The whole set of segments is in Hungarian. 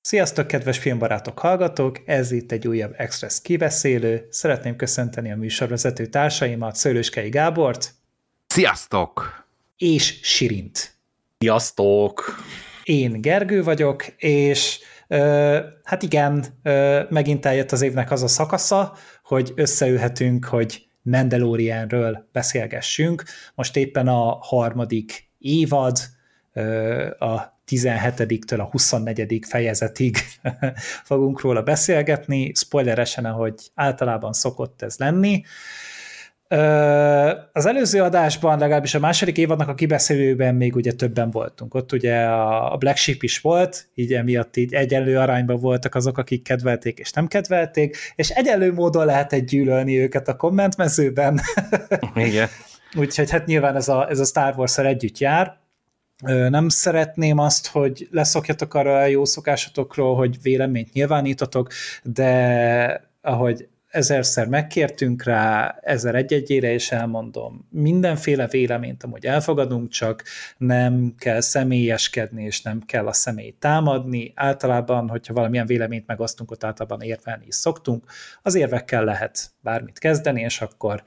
Sziasztok, kedves filmbarátok, hallgatók! Ez itt egy újabb Express kibeszélő. Szeretném köszönteni a műsorvezető társaimat, Szőlőskei Gábort. Sziasztok! És Sirint. Sziasztok! Én Gergő vagyok, és ö, hát igen, ö, megint eljött az évnek az a szakasza, hogy összeülhetünk, hogy Mandalorianről beszélgessünk. Most éppen a harmadik évad, ö, a 17-től a 24. fejezetig fogunk róla beszélgetni, spoileresen, ahogy általában szokott ez lenni. Az előző adásban, legalábbis a második évadnak a kibeszélőben még ugye többen voltunk. Ott ugye a Black Sheep is volt, így emiatt így egyenlő arányban voltak azok, akik kedvelték és nem kedvelték, és egyenlő módon lehet egy gyűlölni őket a kommentmezőben. Igen. Úgyhogy hát nyilván ez a, ez a Star wars együtt jár. Nem szeretném azt, hogy leszokjatok arra a jó szokásotokról, hogy véleményt nyilvánítatok, de ahogy ezerszer megkértünk rá, ezer egy-egyére, és elmondom, mindenféle véleményt amúgy elfogadunk, csak nem kell személyeskedni, és nem kell a személyt támadni. Általában, hogyha valamilyen véleményt megosztunk, ott általában érvelni is szoktunk. Az érvekkel lehet bármit kezdeni, és akkor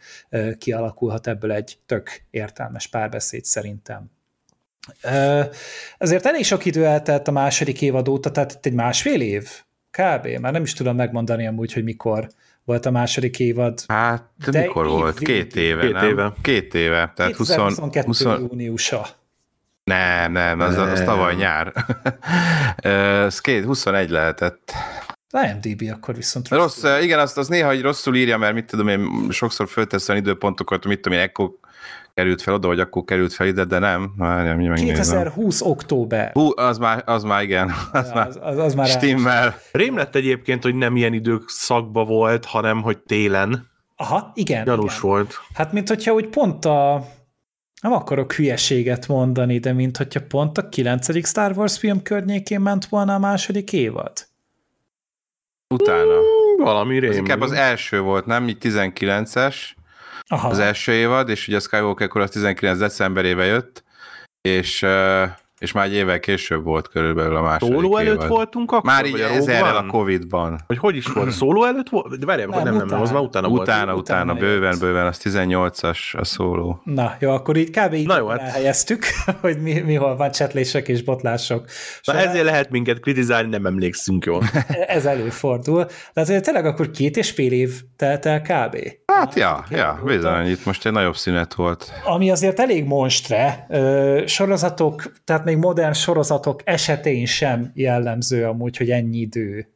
kialakulhat ebből egy tök értelmes párbeszéd szerintem. Azért elég sok idő eltelt a második évad óta, tehát itt egy másfél év kb. Már nem is tudom megmondani amúgy, hogy mikor volt a második évad. Hát de mikor év, volt? Két éve, Két nem? éve. Két éve. Tehát 2022 20... júniusa. Nem, nem, az, az tavaly nyár. Ez két, 21 lehetett. IMDb akkor viszont rossz. Rossz, igen, azt az néha hogy rosszul írja, mert mit tudom én, sokszor fölteszem időpontokat, mit tudom én, ekkor került fel oda, vagy akkor került fel ide, de nem. Várjál, 2020 október. Hú, az már, az már igen. Az, ja, már az, az, az már stimmel. Rém lett egyébként, hogy nem ilyen idők szakba volt, hanem hogy télen. Aha, igen. Gyanús igen. volt. Hát, mint hogyha úgy pont a nem akarok hülyeséget mondani, de mint hogyha pont a 9. Star Wars film környékén ment volna a második évad. Utána. Mm, valami rém. inkább az első volt, nem? Így 19-es. Aha. az első évad, és ugye a Skywalker akkor az 19 decemberébe jött, és, és már egy évvel később volt körülbelül a második Szóló előtt évad. voltunk akkor? Már így ezerrel a Covid-ban. Hogy hogy is volt? Szóló előtt volt? De várjál, nem, nem, nem, nem, az már utána, volt. Utána, utána, bőven, bőven, az 18-as a szóló. Na, jó, akkor így kb. így Na jó, hát. elhelyeztük, hogy mi, mi hol van csetlések és botlások. Na ezért lehet minket kritizálni, nem emlékszünk jól. Ez előfordul. De azért tényleg akkor két és fél év telt el kb. Hát ja, ja, bizony, itt most egy nagyobb szünet volt. Ami azért elég monstre, sorozatok, tehát még modern sorozatok esetén sem jellemző amúgy, hogy ennyi idő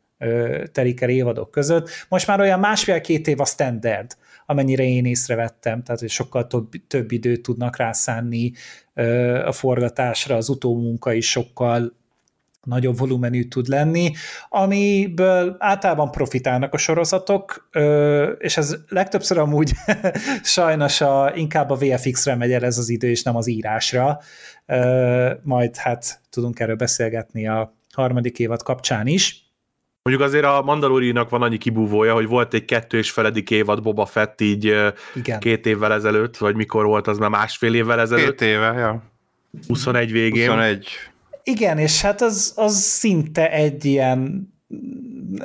telik el évadok között. Most már olyan másfél-két év a standard, amennyire én észrevettem, tehát hogy sokkal több, több időt tudnak rászánni a forgatásra, az utómunka is sokkal nagyobb volumenű tud lenni, amiből általában profitálnak a sorozatok, és ez legtöbbször amúgy sajnos a, inkább a VFX-re megy el ez az idő, és nem az írásra. Majd hát tudunk erről beszélgetni a harmadik évad kapcsán is. Mondjuk azért a Mandalorinak van annyi kibúvója, hogy volt egy kettő és feledik évad Boba Fett így Igen. két évvel ezelőtt, vagy mikor volt az már másfél évvel ezelőtt. Két éve, ja. 21 végén. 21 igen, és hát az, az szinte egy ilyen,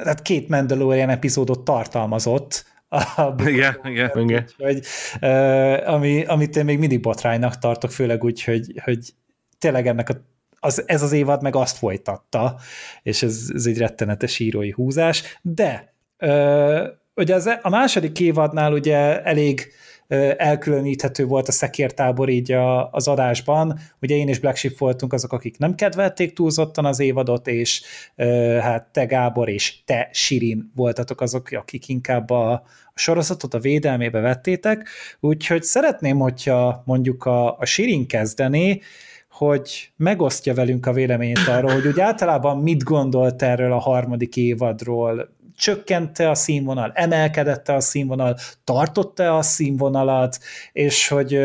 hát két Mandalorian epizódot tartalmazott, a igen, igen, igen. Hogy, uh, ami, amit én még mindig botránynak tartok, főleg úgy, hogy, hogy tényleg ennek a, az, ez az évad meg azt folytatta, és ez, ez egy rettenetes írói húzás, de uh, ugye az, a második évadnál ugye elég elkülöníthető volt a szekértábor így a, az adásban. Ugye én és Black Sheep voltunk azok, akik nem kedvelték túlzottan az évadot, és hát te Gábor és te Sirin voltatok azok, akik inkább a, a sorozatot a védelmébe vettétek, úgyhogy szeretném, hogyha mondjuk a, a Sirin kezdené, hogy megosztja velünk a véleményét arról, hogy úgy általában mit gondolt erről a harmadik évadról, csökkente a színvonal, emelkedette a színvonal, tartotta a színvonalat, és hogy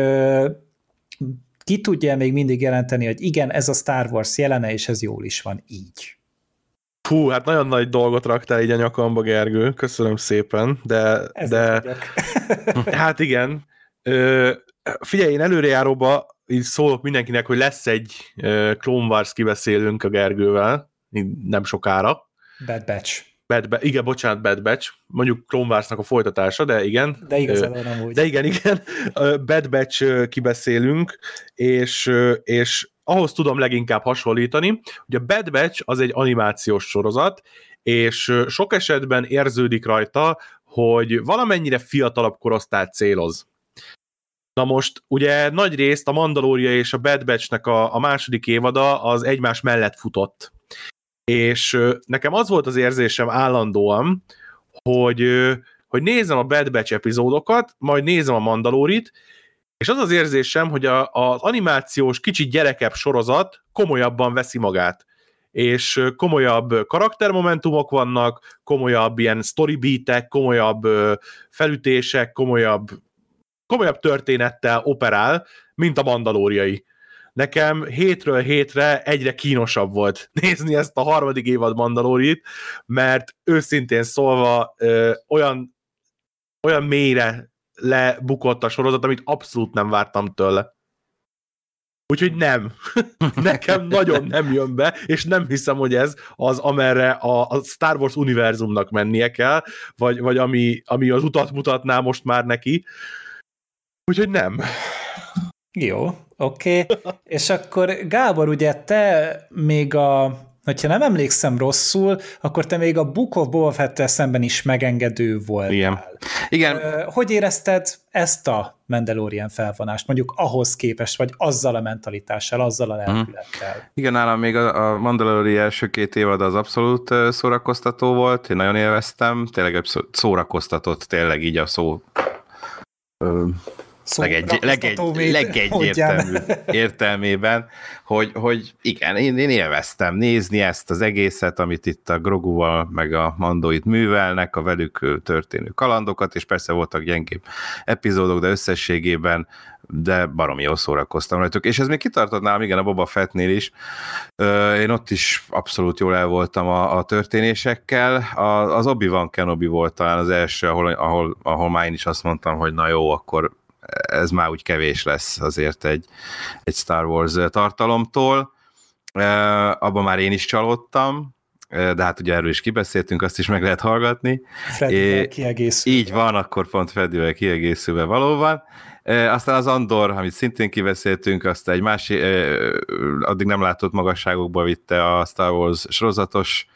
ki tudja még mindig jelenteni, hogy igen, ez a Star Wars jelene, és ez jól is van így. Fú, hát nagyon nagy dolgot raktál így a nyakamba, Gergő, köszönöm szépen, de... Ez de hát igen. Ö, figyelj, én előrejáróba így szólok mindenkinek, hogy lesz egy Clone Wars kibeszélünk a Gergővel, nem sokára. Bad Batch. Bad Batch, igen, bocsánat, Bad Batch, mondjuk Clone Wars-nak a folytatása, de igen. De igazából nem úgy. De igen, igen, Bad Batch kibeszélünk, és, és ahhoz tudom leginkább hasonlítani, hogy a Bad Batch az egy animációs sorozat, és sok esetben érződik rajta, hogy valamennyire fiatalabb korosztályt céloz. Na most, ugye nagy részt a Mandalória és a Bad Batch-nek a, a második évada az egymás mellett futott. És nekem az volt az érzésem állandóan, hogy, hogy nézem a Bad Batch epizódokat, majd nézem a Mandalórit, és az az érzésem, hogy a, az animációs kicsit gyerekebb sorozat komolyabban veszi magát és komolyabb karaktermomentumok vannak, komolyabb ilyen storybeatek, komolyabb felütések, komolyabb, komolyabb történettel operál, mint a mandalóriai. Nekem hétről hétre egyre kínosabb volt nézni ezt a harmadik évad Mandalórit, mert őszintén szólva ö, olyan, olyan mélyre lebukott a sorozat, amit abszolút nem vártam tőle. Úgyhogy nem. Nekem nagyon nem jön be, és nem hiszem, hogy ez az, amerre a, a Star Wars univerzumnak mennie kell, vagy, vagy ami, ami az utat mutatná most már neki. Úgyhogy nem. Jó, oké. Okay. és akkor Gábor, ugye te még a hogyha nem emlékszem rosszul, akkor te még a Book of Boba fett szemben is megengedő volt. Igen. Igen. Hogy érezted ezt a Mandalorian felvonást, mondjuk ahhoz képest, vagy azzal a mentalitással, azzal a mhm. lelkülettel? Igen, nálam még a, a Mandalorian első két évad az abszolút szórakoztató volt, én nagyon élveztem, tényleg szórakoztatott, tényleg így a szó legegy, legegy, legegyértelmű értelmében, hogy, hogy igen, én, én élveztem nézni ezt az egészet, amit itt a Groguval meg a Mandóit művelnek, a velük történő kalandokat, és persze voltak gyengébb epizódok, de összességében de baromi jól szórakoztam rajtuk. És ez még kitartott nálam, igen, a Boba Fettnél is. Én ott is abszolút jól el voltam a, a történésekkel. Az Obi-Wan Kenobi volt talán az első, ahol, ahol, ahol már én is azt mondtam, hogy na jó, akkor ez már úgy kevés lesz azért egy, egy Star Wars tartalomtól. Abban már én is csalódtam, de hát ugye erről is kibeszéltünk, azt is meg lehet hallgatni. Freddyvel kiegészülve. Így van, akkor pont Freddyvel kiegészülve valóban. Aztán az Andor, amit szintén kibeszéltünk, azt egy másik, addig nem látott magasságokba vitte a Star Wars sorozatos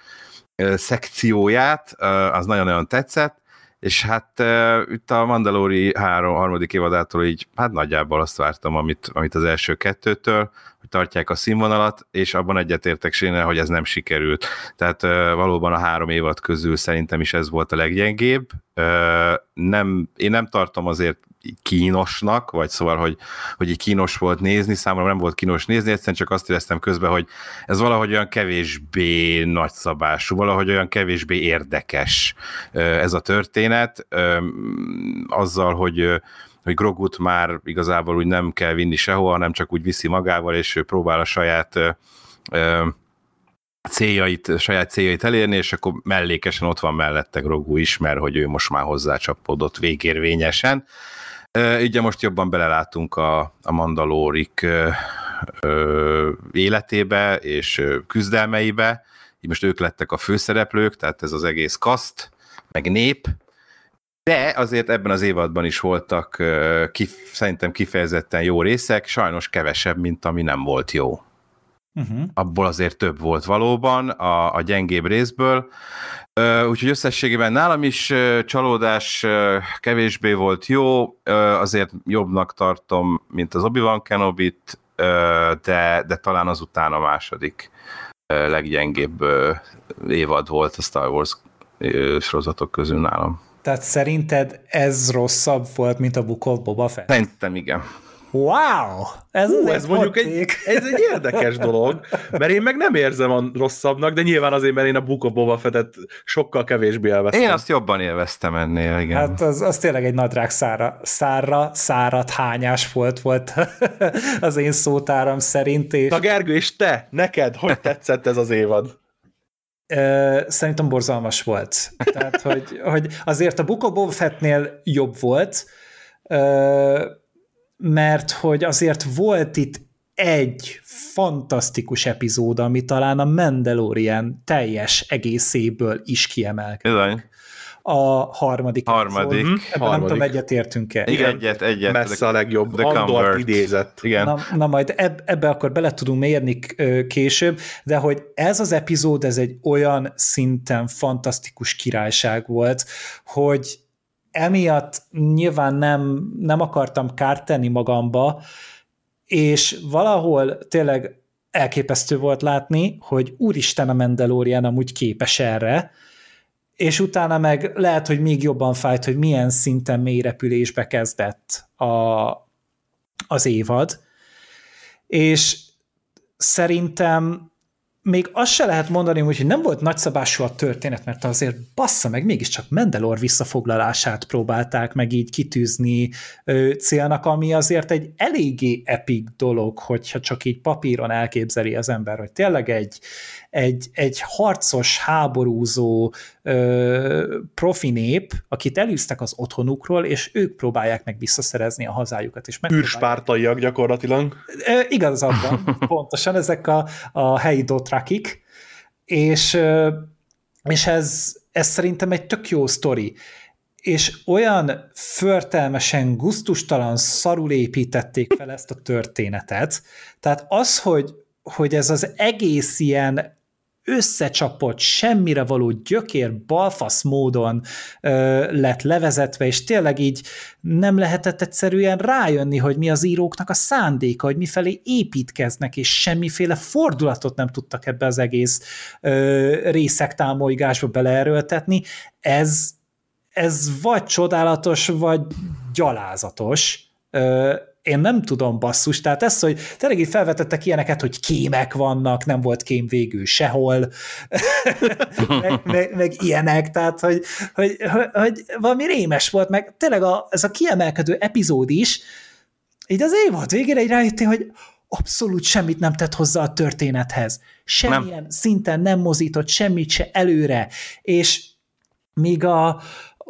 szekcióját, az nagyon-nagyon tetszett, és hát uh, itt a Mandalori három, harmadik évadától így, hát nagyjából azt vártam, amit, amit az első kettőtől, hogy tartják a színvonalat, és abban egyetértek Séne, hogy ez nem sikerült. Tehát uh, valóban a három évad közül szerintem is ez volt a leggyengébb. Uh, nem, én nem tartom azért kínosnak, vagy szóval, hogy, hogy így kínos volt nézni, számomra nem volt kínos nézni, egyszerűen csak azt éreztem közben, hogy ez valahogy olyan kevésbé nagyszabású, valahogy olyan kevésbé érdekes ez a történet, azzal, hogy hogy Grogut már igazából úgy nem kell vinni sehova, hanem csak úgy viszi magával, és ő próbál a saját céljait, saját céljait elérni, és akkor mellékesen ott van mellette Grogu is, mert hogy ő most már hozzácsapódott végérvényesen. Ugye most jobban belelátunk a, a mandalórik életébe és küzdelmeibe, így most ők lettek a főszereplők, tehát ez az egész kaszt, meg nép, de azért ebben az évadban is voltak kif, szerintem kifejezetten jó részek, sajnos kevesebb, mint ami nem volt jó. Uh-huh. Abból azért több volt valóban a, a gyengébb részből. Úgyhogy összességében nálam is csalódás kevésbé volt jó, azért jobbnak tartom, mint az Obi-Wan Kenobi-t, de, de talán azután a második leggyengébb évad volt a Star Wars sorozatok közül nálam. Tehát szerinted ez rosszabb volt, mint a Book of Boba Fett? Szerintem igen. Wow! Ez, Hú, ez mondjuk egy, ez egy érdekes dolog, mert én meg nem érzem a rosszabbnak, de nyilván azért, mert én a Book of Boba Fettet sokkal kevésbé élveztem. Én azt jobban élveztem ennél, igen. Hát az, az tényleg egy nadrág szára, szára, szárat hányás volt, volt az én szótáram szerint. És... Na Gergő, és te, neked, hogy tetszett ez az évad? Szerintem borzalmas volt. Tehát, hogy, hogy azért a Book of Boba Fettnél jobb volt, mert hogy azért volt itt egy fantasztikus epizód, ami talán a Mandalorian teljes egészéből is kiemelkedik. Bizony. A harmadik. Harmadik. epizód. Ebben nem Harmadik. tudom, egyetértünk-e. Igen, egyet, egyet. Messze a legjobb. The Andort Convert. idézett. Igen. Na, na majd eb, ebbe akkor bele tudunk mérni később, de hogy ez az epizód, ez egy olyan szinten fantasztikus királyság volt, hogy emiatt nyilván nem, nem akartam kárt tenni magamba, és valahol tényleg elképesztő volt látni, hogy úristen a Mandalorian amúgy képes erre, és utána meg lehet, hogy még jobban fájt, hogy milyen szinten mély repülésbe kezdett a, az évad, és szerintem még azt se lehet mondani, hogy nem volt nagyszabású a történet, mert azért bassza meg, mégiscsak Mendelor visszafoglalását próbálták meg így kitűzni ö, célnak, ami azért egy eléggé epik dolog, hogyha csak így papíron elképzeli az ember, hogy tényleg egy, egy, egy harcos, háborúzó ö, profi nép, akit elűztek az otthonukról, és ők próbálják meg visszaszerezni a hazájukat. És űrspártaiak gyakorlatilag. Ö, Igazad van, pontosan, ezek a, a helyi dotrakik, és, ö, és ez, ez szerintem egy tök jó sztori, és olyan förtelmesen, guztustalan szarul építették fel ezt a történetet, tehát az, hogy, hogy ez az egész ilyen összecsapott, semmire való gyökér, balfasz módon ö, lett levezetve, és tényleg így nem lehetett egyszerűen rájönni, hogy mi az íróknak a szándéka, hogy mifelé építkeznek, és semmiféle fordulatot nem tudtak ebbe az egész ö, részek támolygásba beleerőltetni. Ez, ez vagy csodálatos, vagy gyalázatos. Ö, én nem tudom basszus, tehát ez, hogy tényleg így felvetettek ilyeneket, hogy kémek vannak, nem volt kém végül sehol, meg, meg, meg, ilyenek, tehát hogy, hogy, hogy, hogy valami rémes volt, meg tényleg a, ez a kiemelkedő epizód is, így az évad végére így rájöttél, hogy abszolút semmit nem tett hozzá a történethez. Semmilyen nem. szinten nem mozított semmit se előre, és míg a,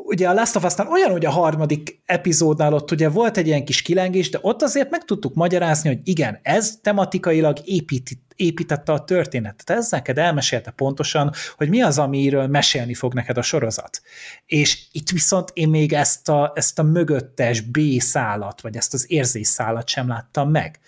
ugye a Last of Us-nál olyan, hogy a harmadik epizódnál ott ugye volt egy ilyen kis kilengés, de ott azért meg tudtuk magyarázni, hogy igen, ez tematikailag épít, építette a történetet. Ez neked elmesélte pontosan, hogy mi az, amiről mesélni fog neked a sorozat. És itt viszont én még ezt a, ezt a mögöttes B-szálat, vagy ezt az érzésszálat sem láttam meg.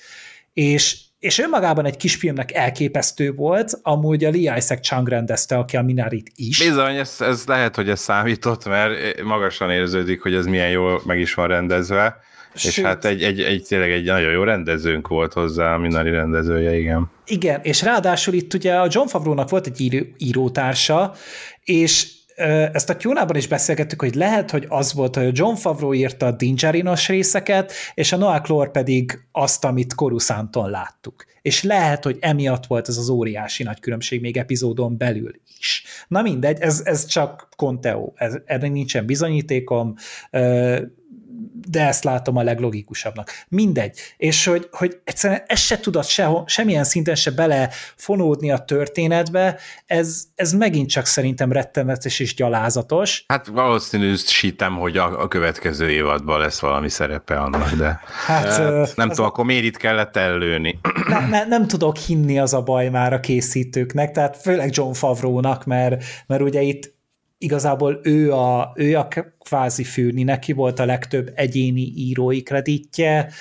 És és önmagában egy kisfilmnek elképesztő volt, amúgy a Lee Isaac Chung rendezte, aki a Minarit is. Bizony, ez, ez lehet, hogy ez számított, mert magasan érződik, hogy ez milyen jól meg is van rendezve, Sőt, és hát egy, egy, egy, tényleg egy nagyon jó rendezőnk volt hozzá, a Minari rendezője, igen. Igen, és ráadásul itt ugye a John Favreau-nak volt egy író, írótársa, és ezt a q is beszélgettük, hogy lehet, hogy az volt, hogy John Favreau írta a Dingerinos részeket, és a Noah Clore pedig azt, amit Coruscanton láttuk. És lehet, hogy emiatt volt ez az óriási nagy különbség még epizódon belül is. Na mindegy, ez, ez csak Conteo, ez, erre nincsen bizonyítékom, de ezt látom a leglogikusabbnak. Mindegy. És hogy, hogy egyszerűen ez se tudott se, semmilyen szinten se belefonódni a történetbe, ez, ez megint csak szerintem rettenetes és gyalázatos. Hát valószínűsítem, hogy a, a következő évadban lesz valami szerepe annak, de hát, hát, nem tudom, akkor miért itt kellett ellőni? Ne, ne, nem tudok hinni az a baj már a készítőknek, tehát főleg John Favreau-nak, mert, mert ugye itt igazából ő a, ő a kvázi fűni, neki volt a legtöbb egyéni írói kreditje,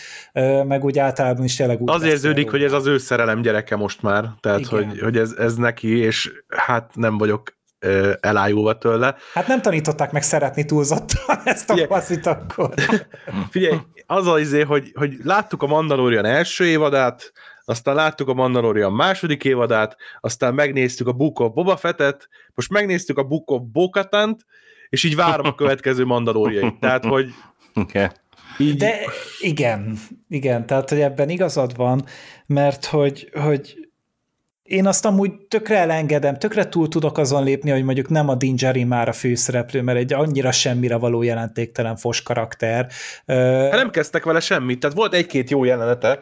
meg úgy általában is tényleg úgy Az érződik, hogy ez az ő szerelem gyereke most már, tehát Igen. hogy, hogy ez, ez neki, és hát nem vagyok elájulva tőle. Hát nem tanították meg szeretni túlzottan ezt a faszit akkor. Figyelj, az az izé, hogy, hogy láttuk a Mandalorian első évadát, aztán láttuk a Mandalorian második évadát, aztán megnéztük a Book of Boba Fettet, most megnéztük a Book of Bokatant, és így várom a következő Mandaloriait. Tehát, hogy okay. így... De igen, igen, tehát, hogy ebben igazad van, mert hogy, hogy én azt amúgy tökre elengedem, tökre túl tudok azon lépni, hogy mondjuk nem a Dingerin már a főszereplő, mert egy annyira semmire való jelentéktelen fos karakter. Hát nem kezdtek vele semmit, tehát volt egy-két jó jelenete,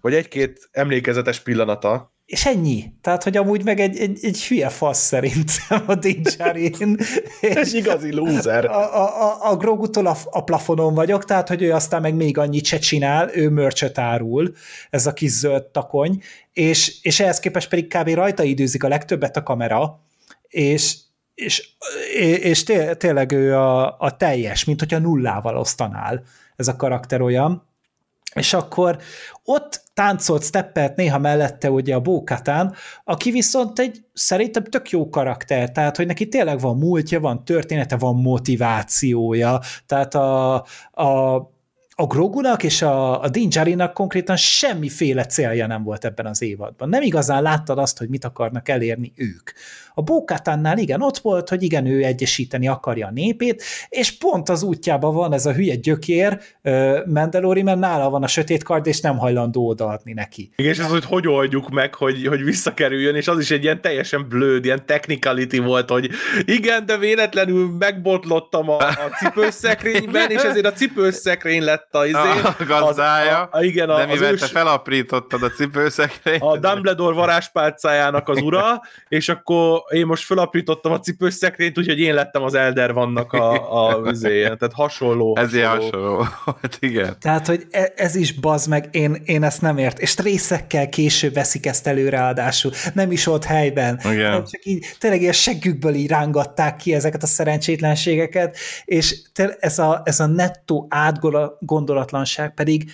vagy egy-két emlékezetes pillanata, és ennyi. Tehát, hogy amúgy meg egy, egy, egy hülye fasz szerintem a Dinjarin. egy igazi loser. A, a, a, a Grogutól a, a plafonon vagyok, tehát, hogy ő aztán meg még annyit se csinál, ő mörcsöt árul, ez a kis zöld takony, és, és ehhez képest pedig kb. rajta időzik a legtöbbet a kamera, és, és, és té, tényleg ő a, a teljes, mint hogyha nullával osztanál ez a karakter olyan, és akkor ott táncolt, steppelt néha mellette ugye a Bókatán, aki viszont egy szerintem tök jó karakter, tehát hogy neki tényleg van múltja, van története, van motivációja, tehát a, a a Grogunak és a, a Dinjarinak konkrétan semmiféle célja nem volt ebben az évadban. Nem igazán láttad azt, hogy mit akarnak elérni ők. A Bókátánnál igen, ott volt, hogy igen, ő egyesíteni akarja a népét, és pont az útjában van ez a hülye gyökér, Mendelori, mert nála van a sötét kard, és nem hajlandó odaadni neki. Igen, és az, hogy hogy oldjuk meg, hogy, hogy visszakerüljön, és az is egy ilyen teljesen blőd, ilyen technicality volt, hogy igen, de véletlenül megbotlottam a, a cipőszekrényben, és ezért a cipőszekrény lett a, izé, a gazdája, az, a, a, igen, a, de mivel ős, te felaprítottad a cipőszekrényt. A Dumbledore varázspálcájának az ura, és akkor én most felapítottam a cipős szekrényt, úgyhogy én lettem az Elder vannak a, a üzéje. Tehát hasonló. Ez ilyen hasonló. Hát igen. Tehát, hogy e- ez is bazd meg, én, én ezt nem ért. És részekkel később veszik ezt elő ráadásul. Nem is ott helyben. Igen. Nem csak így, tényleg ilyen seggükből így rángatták ki ezeket a szerencsétlenségeket, és ez a, ez a nettó átgondolatlanság pedig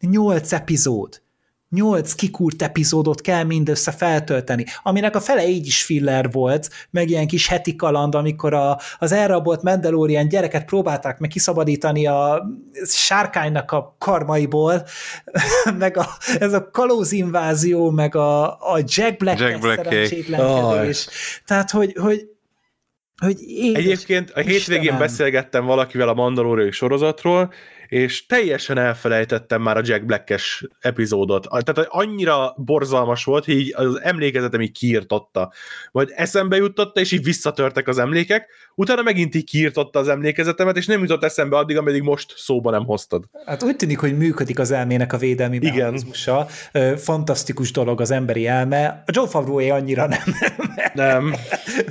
nyolc epizód nyolc kikúrt epizódot kell mindössze feltölteni, aminek a fele így is filler volt, meg ilyen kis heti kaland, amikor a, az elrabolt Mandalorian gyereket próbálták meg kiszabadítani a sárkánynak a karmaiból, meg a, ez a kalózinvázió, meg a, a Jack Black, Jack Black. Oh. Tehát, hogy, hogy hogy én Egyébként a hétvégén beszélgettem valakivel a Mandalorian sorozatról, és teljesen elfelejtettem már a Jack Black-es epizódot. Tehát annyira borzalmas volt, hogy így az emlékezetem így kiirtotta. Majd eszembe jutotta, és így visszatörtek az emlékek, utána megint így kiirtotta az emlékezetemet, és nem jutott eszembe addig, ameddig most szóba nem hoztad. Hát úgy tűnik, hogy működik az elmének a védelmi mechanizmusa. Fantasztikus dolog az emberi elme. A Joe favreau annyira nem. Nem.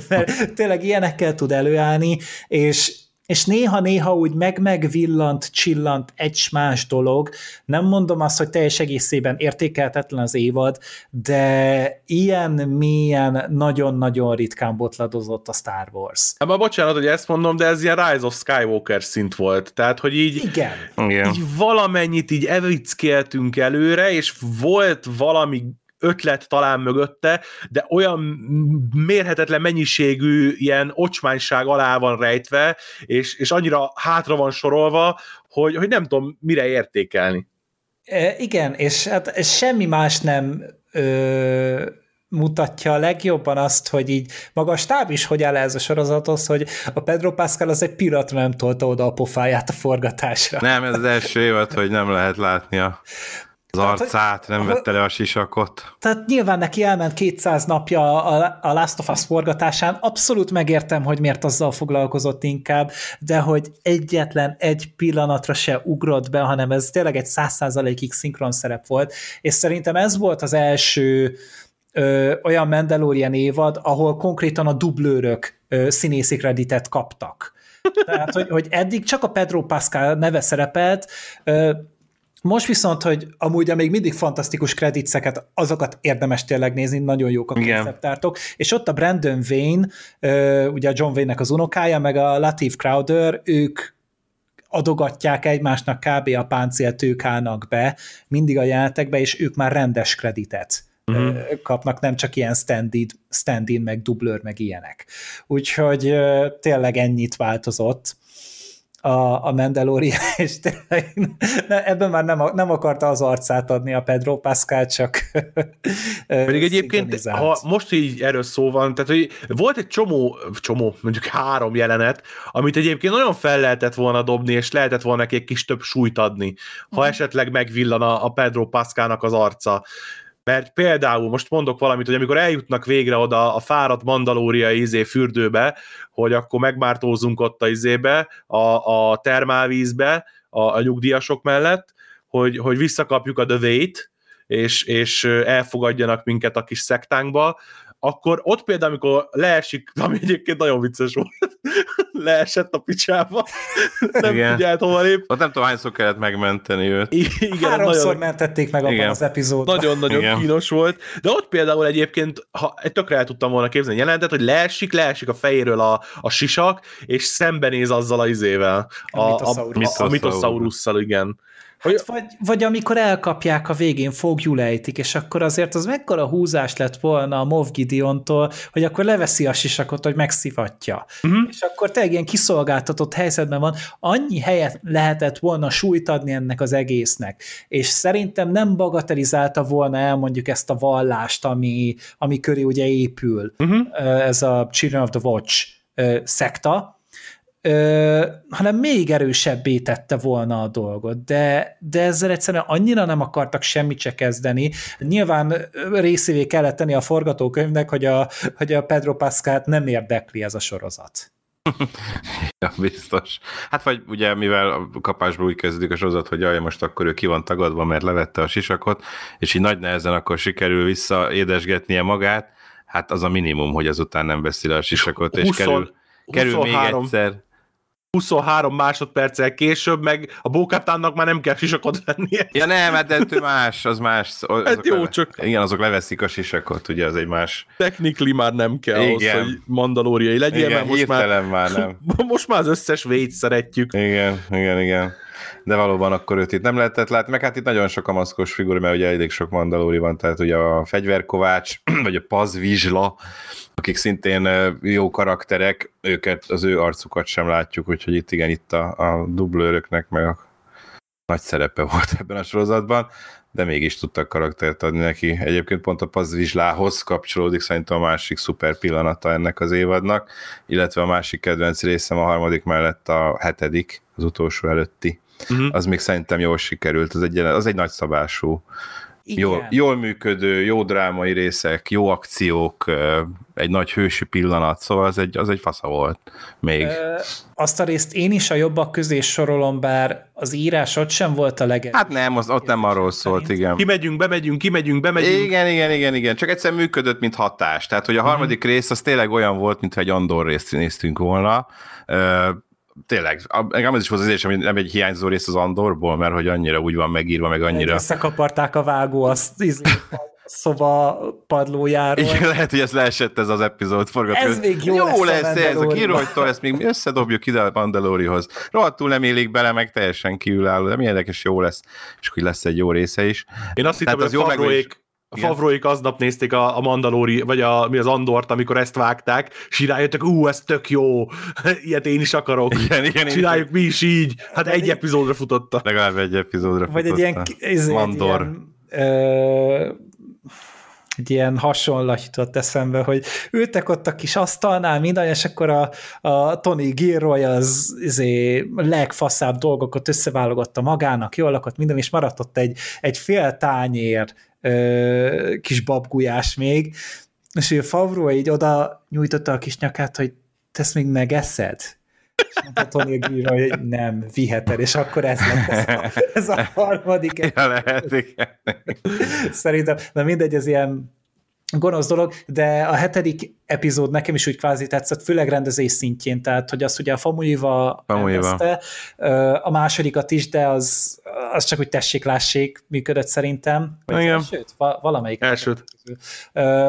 Mert tényleg ilyenekkel tud előállni, és és néha-néha úgy meg-megvillant, csillant egy más dolog. Nem mondom azt, hogy teljes egészében értékeltetlen az évad, de ilyen mélyen nagyon-nagyon ritkán botladozott a Star Wars. Hát már bocsánat, hogy ezt mondom, de ez ilyen Rise of Skywalker szint volt. Tehát, hogy így, Igen. Igen. így valamennyit így evickéltünk előre, és volt valami ötlet talán mögötte, de olyan mérhetetlen mennyiségű ilyen ocsmányság alá van rejtve, és, és annyira hátra van sorolva, hogy, hogy nem tudom mire értékelni. E, igen, és hát semmi más nem ö, mutatja a legjobban azt, hogy így maga a stáb is hogy áll ez a sorozathoz, hogy a Pedro Pascal az egy pillanatra nem tolta oda a pofáját a forgatásra. Nem, ez az első évad, hogy nem lehet látni a az arcát, nem vette le a sisakot. Tehát nyilván neki elment 200 napja a, a Last of Us forgatásán, abszolút megértem, hogy miért azzal foglalkozott inkább, de hogy egyetlen egy pillanatra se ugrott be, hanem ez tényleg egy száz százalékig szinkron szerep volt, és szerintem ez volt az első ö, olyan Mandalorian évad, ahol konkrétan a dublőrök ö, színészi kreditet kaptak. Tehát, hogy, hogy eddig csak a Pedro Pascal neve szerepelt, ö, most viszont, hogy amúgy még mindig fantasztikus kreditszeket, azokat érdemes tényleg nézni, nagyon jók a konceptártok, és ott a Brandon Wayne, ugye a John Wayne-nek az unokája, meg a Latif Crowder, ők adogatják egymásnak kb. a páncélt ők állnak be mindig a jelentekbe, és ők már rendes kreditet uh-huh. kapnak, nem csak ilyen stand-in, stand meg dublőr, meg ilyenek. Úgyhogy tényleg ennyit változott a, a Mandalorian, és tényleg ebben már nem, nem akarta az arcát adni a Pedro Pascal, csak Pedig egyébként, ha most így erről szó van, tehát hogy volt egy csomó, csomó, mondjuk három jelenet, amit egyébként nagyon fel lehetett volna dobni, és lehetett volna neki egy kis több súlyt adni, ha mm. esetleg megvillan a, a Pedro Pascalnak az arca. Mert például most mondok valamit, hogy amikor eljutnak végre oda a fáradt mandalóriai izé fürdőbe, hogy akkor megmártózunk ott a izébe, a, a termálvízbe, a, a nyugdíjasok mellett, hogy, hogy visszakapjuk a dövét, és, és elfogadjanak minket a kis szektánkba, akkor ott például, amikor leesik, ami egyébként nagyon vicces volt, leesett a picsába, nem Igen. figyelt hova lép. Ott nem tudom, hányszor kellett megmenteni őt. Igen, Háromszor nagyon, mentették meg abban Igen. az epizódban. Nagyon-nagyon Igen. kínos volt, de ott például egyébként, ha egy tökre el tudtam volna képzelni jelentet, hogy leesik, leesik a fejéről a, a sisak, és szembenéz azzal a izével. A, a, a, a, a mitoszaurusszal, igen. Hát vagy, vagy amikor elkapják a végén, fogjulejtik, és akkor azért az mekkora húzás lett volna a Moff Gideontól, hogy akkor leveszi a sisakot, hogy megszivatja. Uh-huh. És akkor te ilyen kiszolgáltatott helyzetben van, annyi helyet lehetett volna súlyt adni ennek az egésznek. És szerintem nem bagatelizálta volna el mondjuk ezt a vallást, ami, ami köré ugye épül. Uh-huh. Ez a Children of the Watch szekta, ö, hanem még erősebbé tette volna a dolgot, de, de ezzel egyszerűen annyira nem akartak semmit se kezdeni. Nyilván részévé kellett tenni a forgatókönyvnek, hogy a, hogy a Pedro Pascalt nem érdekli ez a sorozat. ja, biztos. Hát vagy ugye, mivel a kapásból úgy kezdődik a sorozat, hogy jaj, most akkor ő ki van tagadva, mert levette a sisakot, és így nagy nehezen akkor sikerül visszaédesgetnie magát, hát az a minimum, hogy azután nem veszi le a sisakot, és 20, kerül, kerül még egyszer 23 másodperccel később, meg a Bókátánnak már nem kell sisakot vennie. Ja nem, hát de más, az más. Az hát jó, le, csak... Igen, azok leveszik a sisakot, ugye az egy más... Technically már nem kell igen. ahhoz, hogy mandalóriai legyen, igen, mert most már, már nem. most már az összes véd szeretjük. Igen, igen, igen. De valóban akkor őt itt nem lehetett látni, meg hát itt nagyon sok a maszkos figura, mert ugye elég sok mandalóri van, tehát ugye a fegyverkovács, vagy a pazvizsla, akik szintén jó karakterek, őket, az ő arcukat sem látjuk, úgyhogy itt igen, itt a, a dublőröknek meg a nagy szerepe volt ebben a sorozatban, de mégis tudtak karaktert adni neki. Egyébként pont a Pazvizslához kapcsolódik szerintem a másik szuper pillanata ennek az évadnak, illetve a másik kedvenc részem a harmadik mellett a hetedik, az utolsó előtti. Uh-huh. Az még szerintem jól sikerült, az egy, az egy nagy szabású Jól, jól működő, jó drámai részek, jó akciók, egy nagy hősi pillanat, szóval az egy, az egy fasza volt még. Ö, azt a részt én is a jobbak közé sorolom, bár az írás ott sem volt a leges. Hát nem, az, ott nem arról szólt, igen. Kimegyünk, bemegyünk, kimegyünk, bemegyünk. Igen, igen, igen, igen. Csak egyszer működött, mint hatás. Tehát, hogy a mhm. harmadik mm. rész az tényleg olyan volt, mintha egy Andor részt néztünk volna tényleg, engem ez is volt az érzés, hogy nem egy hiányzó rész az Andorból, mert hogy annyira úgy van megírva, meg annyira... Összekaparták a vágó azt izé, szoba padlójáról. Igen, lehet, hogy ez leesett ez az epizód forgatókönyv. Ez még jó, jó lesz, lesz ez a kirojtól, ezt még összedobjuk ide a Mandalorihoz. Rohadtul nem élik bele, meg teljesen kívülálló, de milyen érdekes, jó lesz, és hogy lesz egy jó része is. Én azt hittem, hogy az jó meg, Favroik aznap nézték a, a Mandalori, vagy a, mi az Andort, amikor ezt vágták, és rájöttek, ú, ez tök jó, ilyet én is akarok. Igen, igen, Csináljuk mi is így. Hát egy, egy epizódra futotta. Legalább egy epizódra vagy futotta. Vagy egy ilyen, ez, Mandor. Egy ilyen, ö, egy ilyen hasonlat jutott eszembe, hogy ültek ott a kis asztalnál minden, és akkor a, a Tony Gilroy az izé, legfaszább dolgokat összeválogatta magának, jól lakott minden, és maradt ott egy, egy fél tányér ö, kis babgulyás még, és ő Favro így oda nyújtotta a kis nyakát, hogy te ezt még megeszed? És mondta Tony Giro, hogy nem, viheted, és akkor ez lett ez a, ez a harmadik. Ja, lehet, igen. Szerintem, de mindegy, ez ilyen gonosz dolog, de a hetedik epizód nekem is úgy kvázi tetszett, főleg rendezés szintjén, tehát hogy azt ugye a Famuiva rendezte, a másodikat is, de az, az csak úgy tessék-lássék működött szerintem. Vagy Igen. Elsőt? Valamelyik. Elsőt.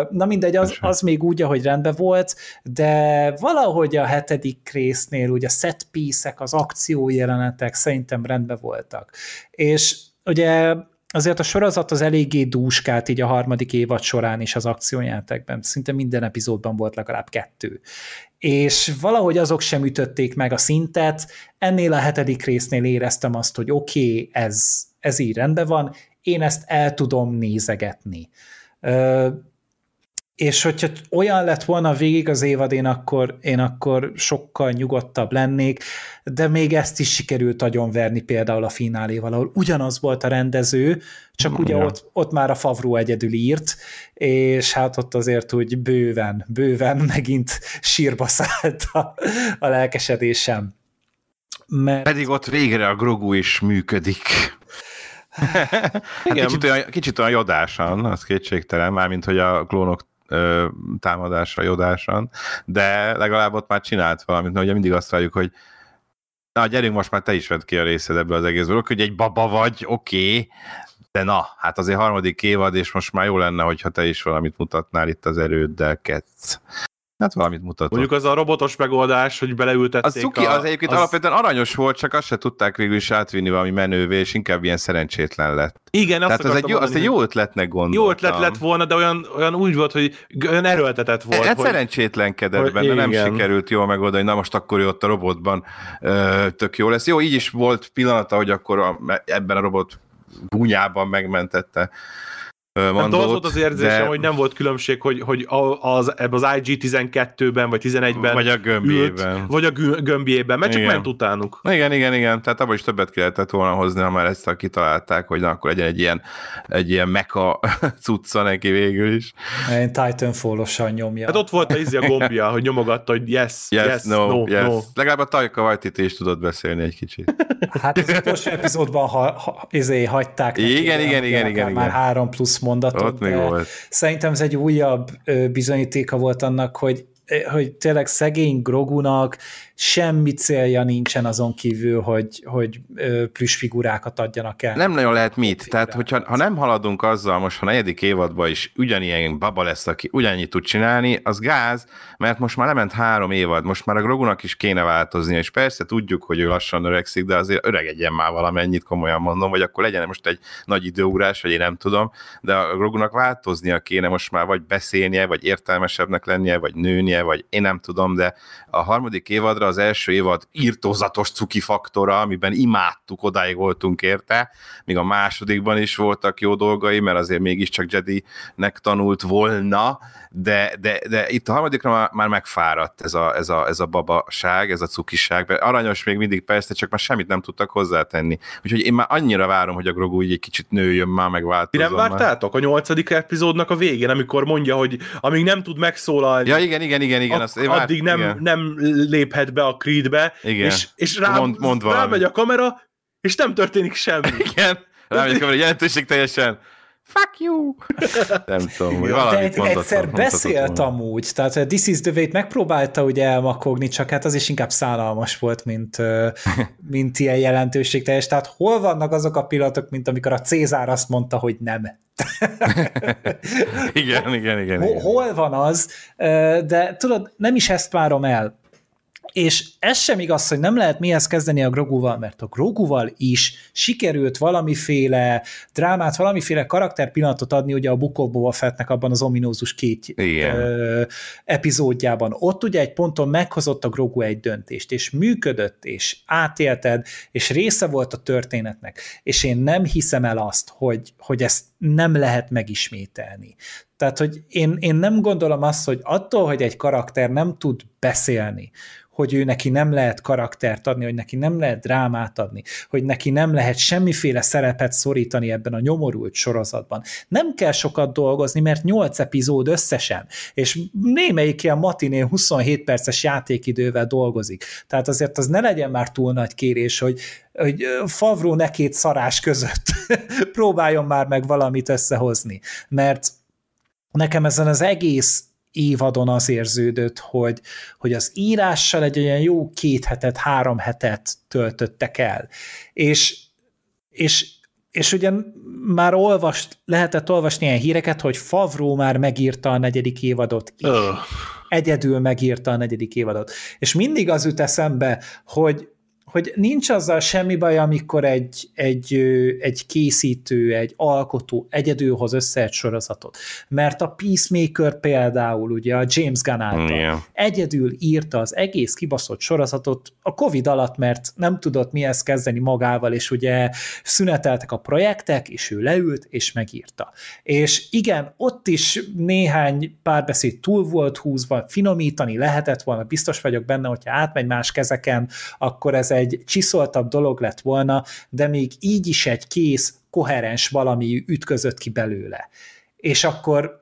Na mindegy, az, az még úgy, ahogy rendben volt, de valahogy a hetedik résznél ugye a set piece-ek, az akciójelenetek szerintem rendben voltak. És ugye azért a sorozat az eléggé dúskát így a harmadik évad során is az akciójátekben. Szinte minden epizódban volt legalább kettő. És valahogy azok sem ütötték meg a szintet. Ennél a hetedik résznél éreztem azt, hogy oké, okay, ez, ez így rendben van, én ezt el tudom nézegetni és hogyha olyan lett volna végig az évad, én akkor, én akkor sokkal nyugodtabb lennék, de még ezt is sikerült agyonverni például a fináléval, ahol ugyanaz volt a rendező, csak ugye ja. ott, ott már a Favró egyedül írt, és hát ott azért úgy bőven, bőven megint sírba szállt a, a lelkesedésem. Mert... Pedig ott végre a Grogu is működik. Hát kicsit, olyan, kicsit olyan jodásan, az kétségtelen, mármint hogy a klónok támadásra jodásan, de legalább ott már csinált valamit, mert ugye mindig azt várjuk, hogy na gyerünk, most már te is vedd ki a részed ebből az egészből, hogy egy baba vagy, oké, okay, de na, hát azért harmadik évad, és most már jó lenne, hogyha te is valamit mutatnál itt az erőddel, ketsz. Hát valamit mutatott. Mondjuk az a robotos megoldás, hogy beleültették az cuki, a, az egyébként az... alapvetően aranyos volt, csak azt se tudták végül is átvinni valami menővé, és inkább ilyen szerencsétlen lett. Igen, azt Tehát az egy, jó, azt egy jó ötletnek gondoltam. Jó ötlet lett volna, de olyan, olyan úgy volt, hogy olyan erőltetett volt. Hát hogy, szerencsétlenkedett hogy, benne, igen. nem sikerült jól megoldani, na most akkor ott a robotban ö, tök jó lesz. Jó, így is volt pillanata, hogy akkor a, ebben a robot gúnyában megmentette Mandót, hát az volt az érzésem, de... hogy nem volt különbség, hogy, hogy az, ebben az IG-12-ben vagy 11-ben vagy a gömbjében. Ült, vagy a gömbjében, mert csak igen. ment utánuk. Igen, igen, igen, tehát abban is többet ki lehetett volna hozni, ha már ezt kitalálták, hogy na, akkor legyen egy ilyen, egy ilyen meka cucca neki végül is. Én Titanfall-osan nyomja. Hát ott volt a izi a gombja, hogy nyomogatta, hogy yes, yes, yes no, no, yes. no. Legalább a Tajka Waititi is tudott beszélni egy kicsit. Hát az utolsó epizódban ha, ha, izé, hagyták. Igen, igen, igen, igen, igen. Már három plusz mondatot. Ott még volt. Szerintem ez egy újabb bizonyítéka volt annak, hogy hogy tényleg szegény Grogunak semmi célja nincsen azon kívül, hogy, hogy plusz figurákat adjanak el. Nem nagyon lehet mit. Tehát, hogyha ha nem haladunk azzal, most ha negyedik évadban is ugyanilyen baba lesz, aki ugyannyit tud csinálni, az gáz, mert most már lement három évad, most már a Grogunak is kéne változni, és persze tudjuk, hogy ő lassan öregszik, de azért öregedjen már valamennyit, komolyan mondom, vagy akkor legyen most egy nagy időugrás, vagy én nem tudom, de a Grogunak változnia kéne most már, vagy beszélnie, vagy értelmesebbnek lennie, vagy nőnie, vagy én nem tudom, de a harmadik évadra az első évad írtózatos cuki faktora, amiben imádtuk, odáig voltunk érte, míg a másodikban is voltak jó dolgai, mert azért mégiscsak Jedi-nek tanult volna, de, de, de itt a harmadikra már, már megfáradt ez a, ez, a, ez a babaság, ez a cukiság, aranyos még mindig persze, csak már semmit nem tudtak hozzátenni. Úgyhogy én már annyira várom, hogy a Grogu így egy kicsit nőjön már, meg változzon. nem vártátok a nyolcadik epizódnak a végén, amikor mondja, hogy amíg nem tud megszólalni. Ja, igen, igen, igen, igen. Azt én addig várt, nem, igen. nem léphet be a Creedbe, igen. és, és rá, mond, mond rámegy a kamera, és nem történik semmi. Igen, rámegy a kamera, jelentőség teljesen fuck you! Nem tudom, hogy egy, mondhatom, egyszer beszélt volna. amúgy, tehát a This is the way megpróbálta ugye elmakogni, csak hát az is inkább szánalmas volt, mint, mint ilyen jelentőségteljes. Tehát hol vannak azok a pillanatok, mint amikor a Cézár azt mondta, hogy nem. igen, igen, igen, igen. Hol van az, de tudod, nem is ezt várom el. És ez sem igaz, hogy nem lehet mihez kezdeni a Groguval, mert a Groguval is sikerült valamiféle drámát, valamiféle karakterpillanatot adni ugye a Book of Boba Fettnek abban az ominózus két ö, epizódjában. Ott ugye egy ponton meghozott a Grogu egy döntést, és működött, és átélted, és része volt a történetnek. És én nem hiszem el azt, hogy, hogy ezt nem lehet megismételni. Tehát, hogy én, én nem gondolom azt, hogy attól, hogy egy karakter nem tud beszélni, hogy ő neki nem lehet karaktert adni, hogy neki nem lehet drámát adni, hogy neki nem lehet semmiféle szerepet szorítani ebben a nyomorult sorozatban. Nem kell sokat dolgozni, mert 8 epizód összesen, és némelyik ilyen matiné 27 perces játékidővel dolgozik. Tehát azért az ne legyen már túl nagy kérés, hogy hogy Favró ne két szarás között próbáljon már meg valamit összehozni, mert nekem ezen az egész évadon az érződött, hogy, hogy az írással egy olyan jó két hetet, három hetet töltöttek el. És, és, és ugye már olvast, lehetett olvasni ilyen híreket, hogy Favró már megírta a negyedik évadot is. Oh. Egyedül megírta a negyedik évadot. És mindig az jut eszembe, hogy hogy nincs azzal semmi baj, amikor egy, egy, egy készítő, egy alkotó egyedül hoz össze egy sorozatot. Mert a Peacemaker például, ugye a James Gunn által yeah. egyedül írta az egész kibaszott sorozatot a Covid alatt, mert nem tudott mihez kezdeni magával, és ugye szüneteltek a projektek, és ő leült, és megírta. És igen, ott is néhány párbeszéd túl volt húzva, finomítani lehetett volna, biztos vagyok benne, hogyha átmegy más kezeken, akkor ez egy csiszoltabb dolog lett volna, de még így is egy kész, koherens valami ütközött ki belőle. És akkor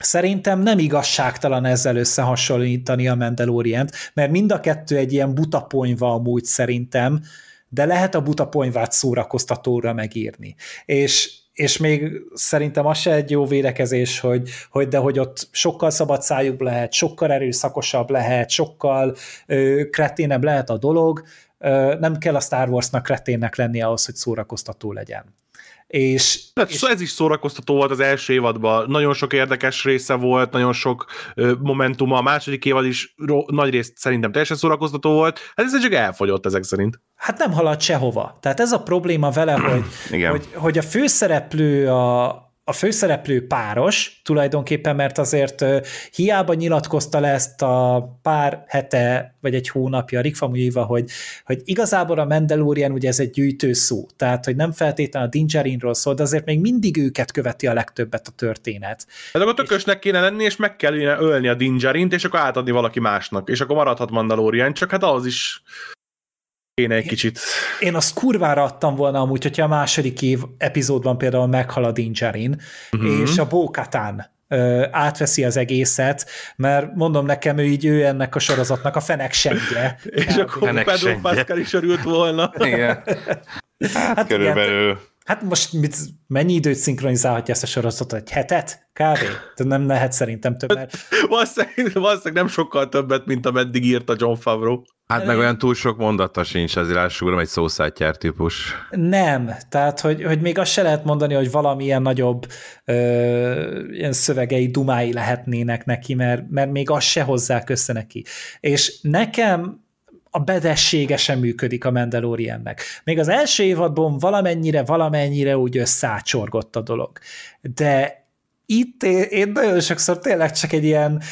Szerintem nem igazságtalan ezzel összehasonlítani a Mandalorian-t, mert mind a kettő egy ilyen butaponyva amúgy szerintem, de lehet a buta ponyvát szórakoztatóra megírni. És és még szerintem az se egy jó védekezés, hogy, hogy de hogy ott sokkal szabad szájuk lehet, sokkal erőszakosabb lehet, sokkal ö, kreténebb lehet a dolog, nem kell a Star Warsnak kreténnek lenni ahhoz, hogy szórakoztató legyen. És, Tehát és ez is szórakoztató volt az első évadban. Nagyon sok érdekes része volt, nagyon sok momentuma. A második évad is ro- nagy részt szerintem teljesen szórakoztató volt. Hát ez csak elfogyott ezek szerint. hát nem halad sehova. Tehát ez a probléma vele, hogy, hogy, hogy a főszereplő a, a főszereplő páros tulajdonképpen, mert azért hiába nyilatkozta le ezt a pár hete, vagy egy hónapja Rick Famuyiva, hogy, hogy igazából a Mandalorian ugye ez egy gyűjtő szó, tehát hogy nem feltétlenül a Dinjarinról szól, de azért még mindig őket követi a legtöbbet a történet. Hát akkor tökösnek kéne lenni, és meg kellene ölni a Dingerint, és akkor átadni valaki másnak, és akkor maradhat Mandalorian, csak hát ahhoz is kéne egy kicsit. Én azt kurvára adtam volna amúgy, hogyha a második év epizódban például meghal a Dinjarin, uh-huh. és a Bókatán átveszi az egészet, mert mondom nekem, ő így ő ennek a sorozatnak a fenek senge. És akkor Pedro. Pascal is örült volna. Igen. Hát, Hát körülbelül. Hát most mit, mennyi időt szinkronizálhatja ezt a sorozatot? Egy hetet? Kb. De nem lehet szerintem több, mert Valószínűleg, valószínűleg nem sokkal többet, mint ameddig írta John Favreau. Hát meg olyan túl sok mondata sincs, azért lássuk, nem egy szószátyár típus. nem. Tehát, hogy, hogy még azt se lehet mondani, hogy valamilyen nagyobb ö, ilyen szövegei, dumái lehetnének neki, mert, mert még az se hozzák össze neki. És nekem a bedessége sem működik a Mandaloriannek. Még az első évadban valamennyire, valamennyire úgy összácsorgott a dolog. De itt én, én nagyon sokszor tényleg csak egy ilyen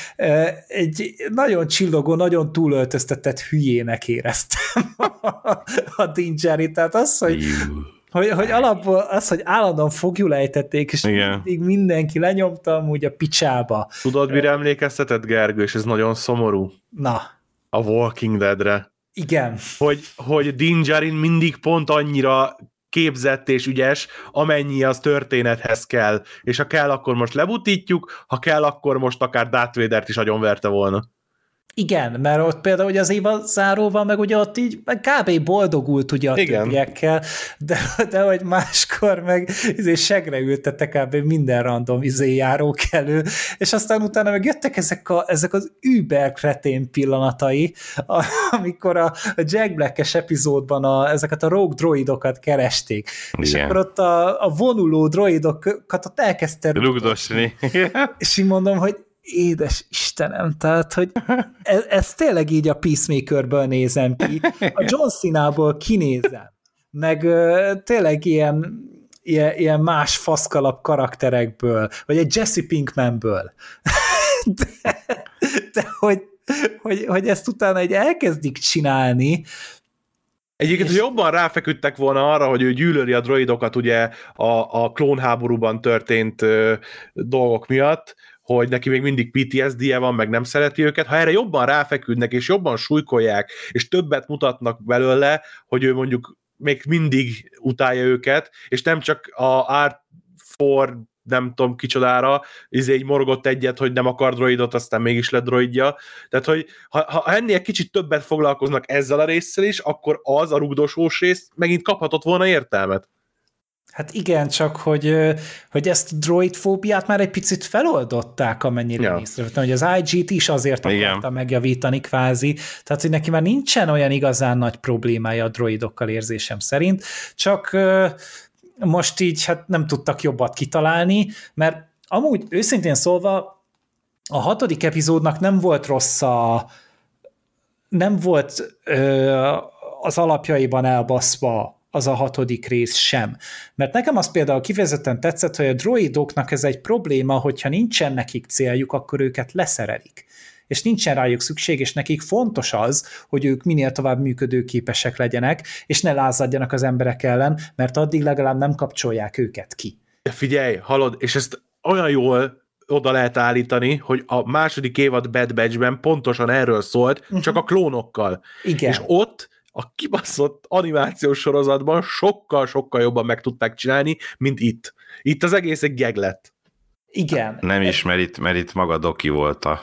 egy nagyon csillogó, nagyon túlöltöztetett hülyének éreztem a Dingerit. Tehát az, hogy, hogy, hogy alapból az, hogy állandóan fogjulejtették, és Igen. mindig mindenki lenyomta amúgy a picsába. Tudod, mire emlékeztetett Gergő, és ez nagyon szomorú? Na, A Walking Deadre. Igen. Hogy, hogy Dingerin mindig pont annyira képzett és ügyes, amennyi az történethez kell. És ha kell, akkor most lebutítjuk, ha kell, akkor most akár Darth Vader-t is agyonverte volna. Igen, mert ott például ugye az évad záróval, meg ugye ott így kb. boldogult ugye a Igen. többiekkel, de, de hogy máskor meg izé segre ültette kb. minden random izé járókelő, és aztán utána meg jöttek ezek, a, ezek az über kretén pillanatai, a, amikor a, a Jack Black-es epizódban a, ezeket a rogue droidokat keresték, és Igen. akkor ott a, a vonuló droidokat ott elkezdte Rugdosni. és így mondom, hogy édes Istenem, tehát, hogy ez, ez tényleg így a Peacemakerből nézem ki, a John Cena-ból kinézem, meg ö, tényleg ilyen, ilyen, ilyen más faszkalap karakterekből, vagy egy Jesse Pinkmanből. De, de hogy, hogy, hogy ezt utána egy elkezdik csinálni, Egyébként, hogy jobban ráfeküdtek volna arra, hogy ő gyűlöli a droidokat ugye a, a klónháborúban történt ö, dolgok miatt, hogy neki még mindig PTSD-je van, meg nem szereti őket, ha erre jobban ráfeküdnek, és jobban súlykolják, és többet mutatnak belőle, hogy ő mondjuk még mindig utálja őket, és nem csak a Art for nem tudom kicsodára, izé így morgott egyet, hogy nem akar droidot, aztán mégis lett droidja. Tehát, hogy ha, ha ennél kicsit többet foglalkoznak ezzel a résszel is, akkor az, a rugdosós rész megint kaphatott volna értelmet. Hát igen, csak hogy, hogy ezt a droidfóbiát már egy picit feloldották, amennyire Ja. észrevettem, hogy az IG-t is azért Igen. akarta megjavítani kvázi, tehát hogy neki már nincsen olyan igazán nagy problémája a droidokkal érzésem szerint, csak most így hát nem tudtak jobbat kitalálni, mert amúgy őszintén szólva a hatodik epizódnak nem volt rossz a nem volt ö, az alapjaiban elbaszva az a hatodik rész sem. Mert nekem az például kifejezetten tetszett, hogy a droidoknak ez egy probléma, hogyha nincsen nekik céljuk, akkor őket leszerelik. És nincsen rájuk szükség, és nekik fontos az, hogy ők minél tovább működőképesek legyenek, és ne lázadjanak az emberek ellen, mert addig legalább nem kapcsolják őket ki. Figyelj, halod, és ezt olyan jól oda lehet állítani, hogy a második évad Bad Batch-ben pontosan erről szólt, uh-huh. csak a klónokkal. Igen. És ott a kibaszott animációs sorozatban sokkal-sokkal jobban meg tudták csinálni, mint itt. Itt az egész egy gag lett. Igen. Nem is, mert itt, mert itt maga Doki volt a...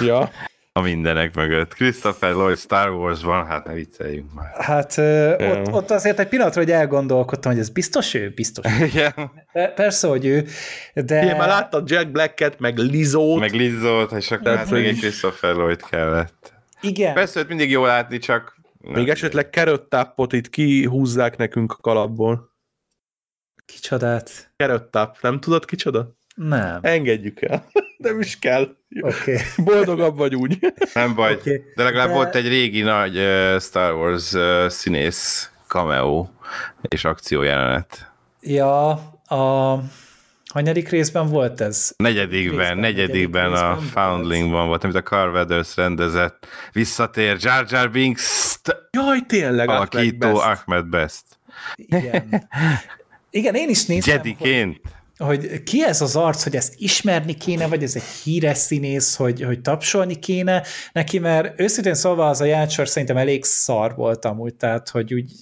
Ja. a mindenek mögött. Christopher Lloyd Star Wars-ban, hát ne vicceljünk már. Hát ö, ott, ott azért egy pillanatra, hogy elgondolkodtam, hogy ez biztos ő? Biztos ő. Igen, Per- Persze, hogy ő, de... Igen, már láttad Jack Blacket, meg Lizót. meg Lizzót, és akkor Tehát, hát még egy hogy- Christopher Lloyd kellett. Igen, Persze, őt mindig jó látni, csak... Még esetleg keröttáppot itt kihúzzák nekünk a kalapból. kicsodát. Keröttápp, nem tudod kicsoda? Nem. Engedjük el. Nem is kell. Oké. Okay. Boldogabb vagy úgy. Nem baj, Oké, de legalább de- volt egy régi nagy uh, Star Wars uh, színész cameo és akciójelenet. Ja, a hanyadik részben volt ez? Negyedikben, Részben, negyedikben negyedik a Foundlingban volt, amit a Carl Weathers rendezett. Visszatér Jar Jar Binks Jaj, tényleg. alakító Ahmed Best. Ahmed Best. Igen. Igen, én is néztem, hogy, Jediként. hogy ki ez az arc, hogy ezt ismerni kéne, vagy ez egy híres színész, hogy, hogy tapsolni kéne neki, mert őszintén szólva az a játsor szerintem elég szar volt amúgy, tehát hogy úgy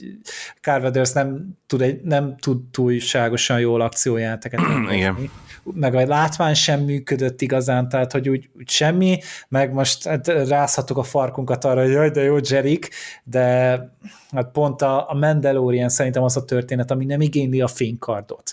Carl Weathers nem tud, egy, nem tud túlságosan jól akciójáteket Igen. Meg a látvány sem működött igazán, tehát hogy úgy, úgy semmi, meg most hát rázhatok a farkunkat arra, hogy jaj, de jó Jerik, de hát pont a, a Mandalorian szerintem az a történet, ami nem igényli a fénykardot.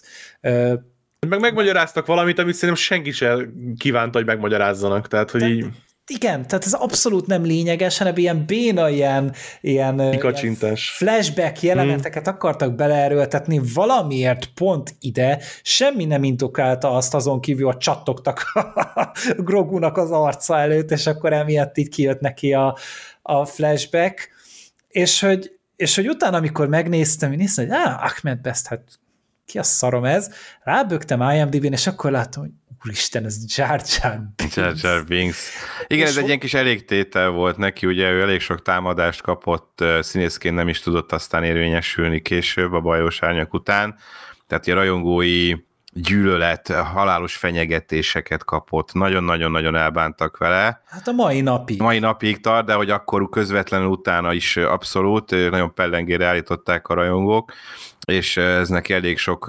Meg megmagyaráztak valamit, amit szerintem senki sem kívánta, hogy megmagyarázzanak. Tehát, hogy így igen, tehát ez abszolút nem lényeges, hanem ilyen béna, ilyen, ilyen, ilyen flashback jeleneteket hmm. akartak beleerőltetni valamiért pont ide, semmi nem indokálta azt azon kívül, hogy csattogtak a Grogunak az arca előtt, és akkor emiatt itt kijött neki a, a flashback, és hogy, és hogy utána, amikor megnéztem, én néztem, hogy ah, Ahmed Best, hát ki a szarom ez, rábögtem IMDb-n, és akkor látom, hogy úristen, ez Jar Jar Binks. Jar Jar Binks. Igen, És ez egy ilyen kis elégtétel volt neki, ugye ő elég sok támadást kapott, színészként nem is tudott aztán érvényesülni később a bajos árnyak után, tehát a rajongói gyűlölet, halálos fenyegetéseket kapott, nagyon-nagyon-nagyon elbántak vele. Hát a mai napig. Mai napig tart, de hogy akkor közvetlenül utána is abszolút, nagyon pellengére állították a rajongók, és ez neki elég sok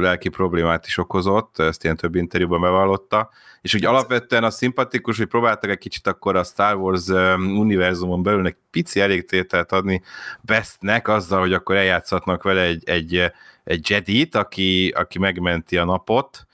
lelki problémát is okozott, ezt ilyen több interjúban bevallotta, és úgy alapvetően a szimpatikus, hogy próbáltak egy kicsit akkor a Star Wars univerzumon belül egy pici elégtételt adni Bestnek azzal, hogy akkor eljátszhatnak vele egy, egy, egy Jedit, aki, aki megmenti a napot.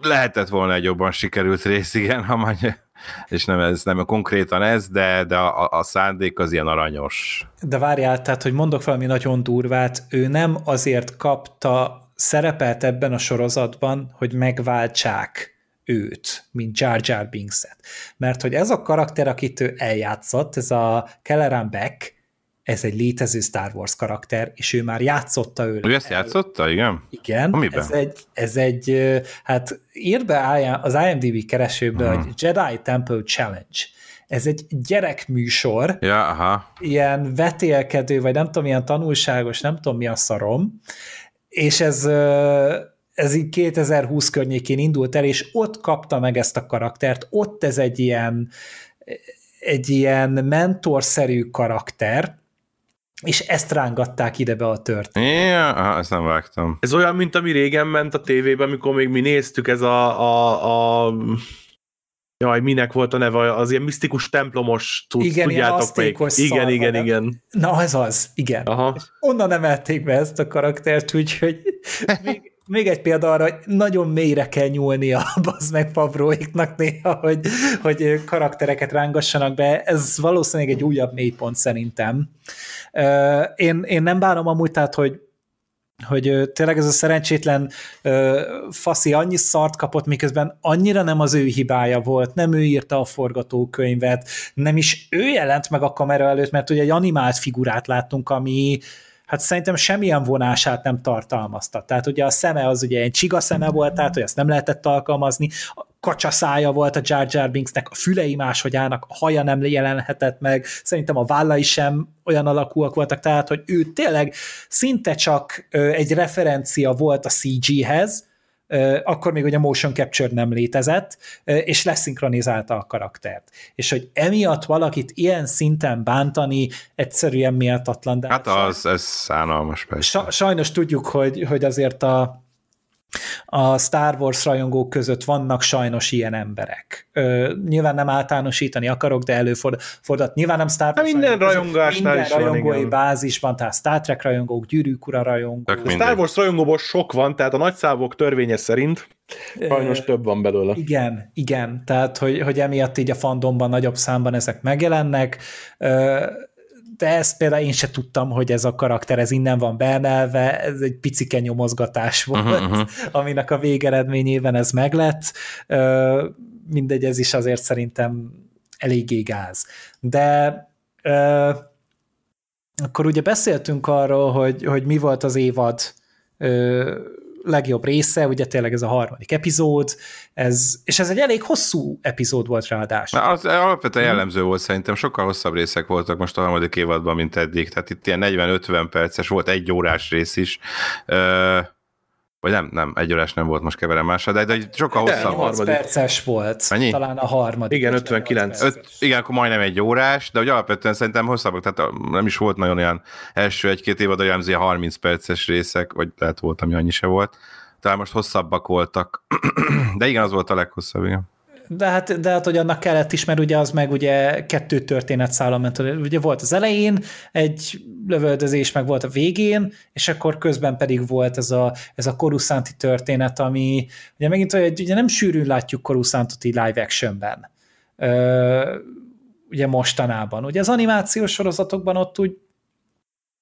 Lehetett volna egy jobban sikerült rész, igen, ha majd, és nem ez, nem konkrétan ez, de, de a, a szándék az ilyen aranyos. De várjál, tehát, hogy mondok valami nagyon durvát, ő nem azért kapta szerepelt ebben a sorozatban, hogy megváltsák őt, mint Jar Jar Binks-et. Mert hogy ez a karakter, akit ő eljátszott, ez a Kelleran Beck, ez egy létező Star Wars karakter, és ő már játszotta őt. Ő ezt játszotta, igen? Igen, Amiben? ez egy, ez egy, hát írt be az IMDb keresőbe, Hmm. hogy Jedi Temple Challenge. Ez egy gyerekműsor, Ja, aha. ilyen vetélkedő, vagy nem tudom, ilyen tanulságos, nem tudom mi a szarom, és ez, ez így 2020 környékén indult el, és ott kapta meg ezt a karaktert, ott ez egy ilyen, egy ilyen mentorszerű karakter, és ezt rángatták ide be a történet. Ja, aha, ezt nem vágtam. Ez olyan, mint ami régen ment a tévében, amikor még mi néztük, ez a, a, a Jaj, minek volt a neve? Az ilyen misztikus templomos cucc, Igen, ilyen tudjátok még? Igen, igen, nem? igen. Na, ez az, igen. Aha. Onnan emelték be ezt a karaktert, úgyhogy még, még egy példa arra, hogy nagyon mélyre kell nyúlni a bazd meg Favróiknak néha, hogy, hogy karaktereket rángassanak be. Ez valószínűleg egy újabb mélypont szerintem. Én, én nem bánom amúgy, tehát, hogy hogy tényleg ez a szerencsétlen ö, faszi annyi szart kapott, miközben annyira nem az ő hibája volt, nem ő írta a forgatókönyvet, nem is ő jelent meg a kamera előtt, mert ugye egy animált figurát láttunk, ami hát szerintem semmilyen vonását nem tartalmazta. Tehát ugye a szeme az ugye egy csiga szeme volt, tehát hogy ezt nem lehetett alkalmazni, a kacsa szája volt a Jar Jar Binksnek, a fülei máshogy állnak, a haja nem jelenhetett meg, szerintem a vállai sem olyan alakúak voltak, tehát hogy ő tényleg szinte csak egy referencia volt a CG-hez, akkor még ugye motion capture nem létezett, és leszinkronizálta a karaktert. És hogy emiatt valakit ilyen szinten bántani egyszerűen méltatlan. De Hát az, ez szánalmas persze. Sa- sajnos tudjuk, hogy, hogy azért a a Star Wars rajongók között vannak sajnos ilyen emberek. Ö, nyilván nem általánosítani akarok, de előfordult. Nyilván nem Star Wars Hát minden rajongásnál minden is van, rajongói igen. bázis van, tehát Star Trek rajongók, Gyűrűk ura rajongók. A. Star Wars rajongóból sok van, tehát a nagyszávok törvénye szerint sajnos Ö, több van belőle. Igen, igen, tehát hogy, hogy emiatt így a fandomban nagyobb számban ezek megjelennek, Ö, de ezt például én se tudtam, hogy ez a karakter, ez innen van beemelve, ez egy picike nyomozgatás volt, Mhm, mhm. aminek a végeredményében ez meglett. Mindegy, ez is azért szerintem eléggé gáz. De akkor ugye beszéltünk arról, hogy, hogy mi volt az évad legjobb része, ugye tényleg ez a harmadik epizód, ez, és ez egy elég hosszú epizód volt ráadásul. Az alapvetően jellemző volt szerintem, sokkal hosszabb részek voltak most a harmadik évadban, mint eddig, tehát itt ilyen 40-50 perces, volt egy órás rész is, Ö, vagy nem, nem, egy órás nem volt, most keverem másra, de, de sokkal De, hosszabb. a 8 harmadik. perces volt, Mennyi? talán a harmadik. Igen, 58 59. perces. Öt, igen, akkor majdnem egy órás, de hogy alapvetően szerintem hosszabbak, tehát a- nem is volt nagyon olyan első egy-két évad, olyan ilyen 30 perces részek, vagy lehet volt, ami annyi se volt. Talán most hosszabbak voltak, de igen, az volt a leghosszabb, igen. De hát, de hát, hogy annak kellett is, mert ugye az meg ugye kettő történetszálon ment. Ugye volt az elején egy lövöldözés, meg volt a végén, és akkor közben pedig volt ez a, ez a Coruscanti történet, ami ugye megint olyan, hogy ugye nem sűrűn látjuk Coruscantot így live actionben. Ö, ugye mostanában. Ugye az animációs sorozatokban ott úgy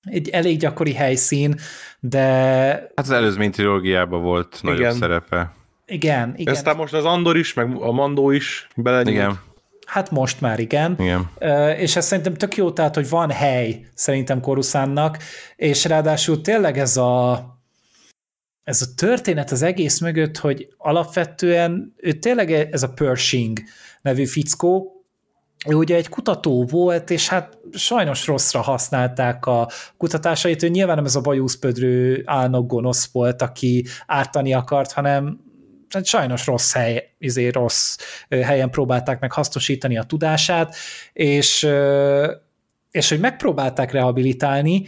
egy elég gyakori helyszín, de Hát az előzmény trilógiában volt nagyobb Igen. szerepe. Igen, igen. Aztán most az Andor is, meg a Mandó is belenyúlt. Igen, Hát most már igen. igen. És ez szerintem tök jó, tehát, hogy van hely szerintem Koruszánnak, és ráadásul tényleg ez a ez a történet az egész mögött, hogy alapvetően ő tényleg ez a Pershing nevű fickó, ő ugye egy kutató volt, és hát sajnos rosszra használták a kutatásait, ő nyilván nem ez a bajuszpödrő álnok gonosz volt, aki ártani akart, hanem hát sajnos rossz hely, izé rossz helyen próbálták meg hasznosítani a tudását, és, és hogy megpróbálták rehabilitálni,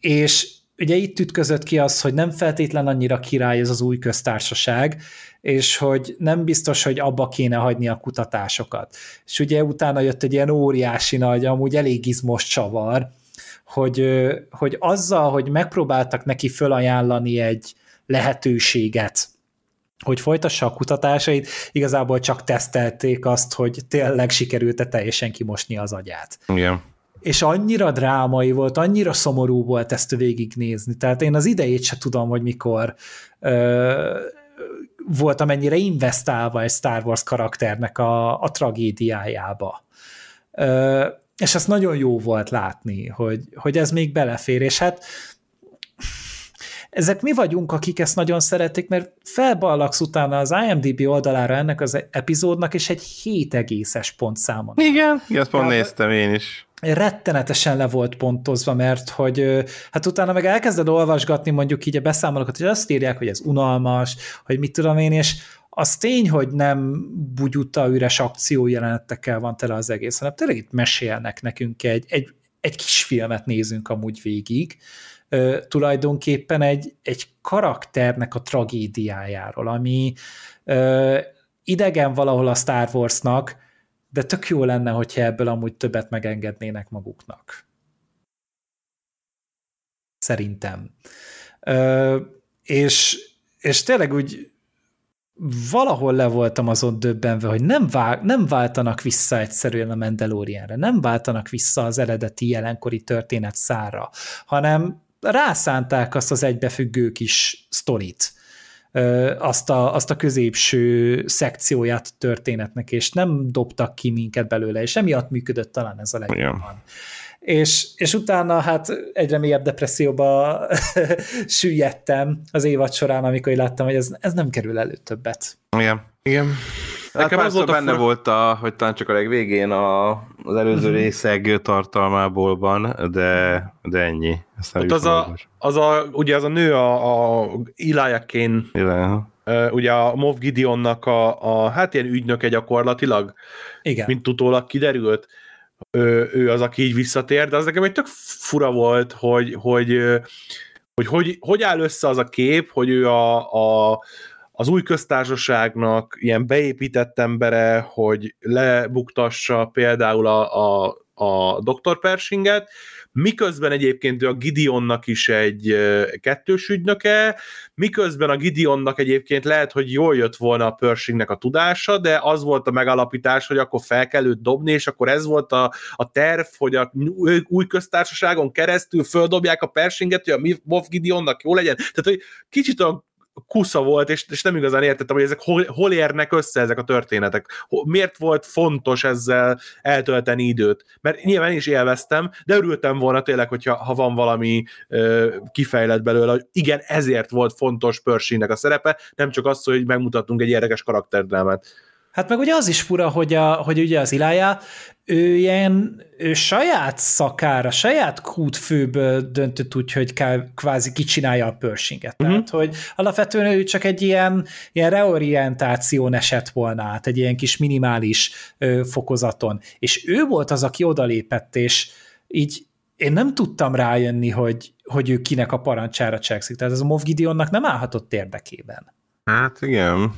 és ugye itt ütközött ki az, hogy nem feltétlen annyira király ez az új köztársaság, és hogy nem biztos, hogy abba kéne hagyni a kutatásokat. És ugye utána jött egy ilyen óriási nagy, amúgy elég izmos csavar, hogy, hogy azzal, hogy megpróbáltak neki fölajánlani egy lehetőséget, hogy folytassa a kutatásait, igazából csak tesztelték azt, hogy tényleg sikerült-e teljesen kimosni az agyát. igen. És annyira drámai volt, annyira szomorú volt ezt végignézni. Tehát én az idejét se tudom, hogy mikor ö, voltam ennyire investálva egy Star Wars karakternek a, a tragédiájába. Ö, és ezt nagyon jó volt látni, hogy, hogy ez még belefér, és hát ezek mi vagyunk, akik ezt nagyon szeretik, mert felballagsz utána az IMDb oldalára ennek az epizódnak, és egy 7 egészes pontszámon. Igen, igen, ezt pont néztem én is. rettenetesen le volt pontozva, mert hogy hát utána meg elkezded olvasgatni mondjuk így a beszámolókat, hogy azt írják, hogy ez unalmas, hogy mit tudom én, és az tény, hogy nem bugyuta üres akciójelenetekkel van tele az egész, hanem tényleg itt mesélnek nekünk egy, egy, egy kis filmet nézünk amúgy végig, ö, tulajdonképpen egy, egy karakternek a tragédiájáról, ami ö, idegen valahol a Star Warsnak, de tök jó lenne, hogyha ebből amúgy többet megengednének maguknak. Szerintem. Ö, és, és tényleg úgy valahol le voltam azon döbbenve, hogy nem, vál, nem váltanak vissza egyszerűen a Mandalorianre, nem váltanak vissza az eredeti jelenkori történet szára, hanem rászánták azt az egybefüggő kis sztorit, azt a, azt a középső szekcióját a történetnek, és nem dobtak ki minket belőle, és emiatt működött talán ez a legjobban. És, és utána hát egyre mélyebb depresszióba süllyedtem az évad során, amikor láttam, hogy ez, ez nem kerül elő többet. Igen. Igen. Hát Nekem az volt a benne fura- volt, a, hogy talán csak a legvégén a, az előző részeg tartalmából van, de, de ennyi. Aztán Ott az a, az a, ugye az a nő, a, a Elijah Kane, ugye a Moff Gideonnak a, a, hát ilyen ügynöke gyakorlatilag, Igen. mint utólag kiderült, ő, ő az, aki így visszatér, de az nekem egy tök fura volt, hogy, hogy, ö, hogy, hogy hogy áll össze az a kép, hogy ő a, a az új köztársaságnak ilyen beépített embere, hogy lebuktassa például a, a, a Dr. Pershinget, miközben egyébként ő a Gideonnak is egy kettős ügynöke, miközben a Gideonnak egyébként lehet, hogy jól jött volna a Pershingnek a tudása, de az volt a megalapítás, hogy akkor fel kell őt dobni, és akkor ez volt a, a terv, hogy a új köztársaságon keresztül földobják a Pershinget, hogy a Moff Gideonnak jó legyen. Tehát, hogy kicsit a kusza volt, és, és nem igazán értettem, hogy ezek hol, hol érnek össze ezek a történetek. Miért volt fontos ezzel eltölteni időt? Mert nyilván is élveztem, de örültem volna tényleg, hogyha ha van valami ö, kifejlett belőle, hogy igen, ezért volt fontos Pershingnek a szerepe, nem csak az, hogy megmutattunk egy érdekes karakterdrámát. Hát meg ugye az is fura, hogy, a, hogy ugye az Ilája, ő ilyen ő saját szakára, saját kútfőből döntött úgy, hogy kell, kvázi kicsinálja a Pershinget. Uh-huh. Tehát, hogy alapvetően ő csak egy ilyen, ilyen reorientáción esett volna át, egy ilyen kis minimális ö, fokozaton. És ő volt az, aki odalépett, és így én nem tudtam rájönni, hogy, hogy ő kinek a parancsára cselekszik. Tehát ez a Moff Gideonnak nem állhatott érdekében. Hát igen.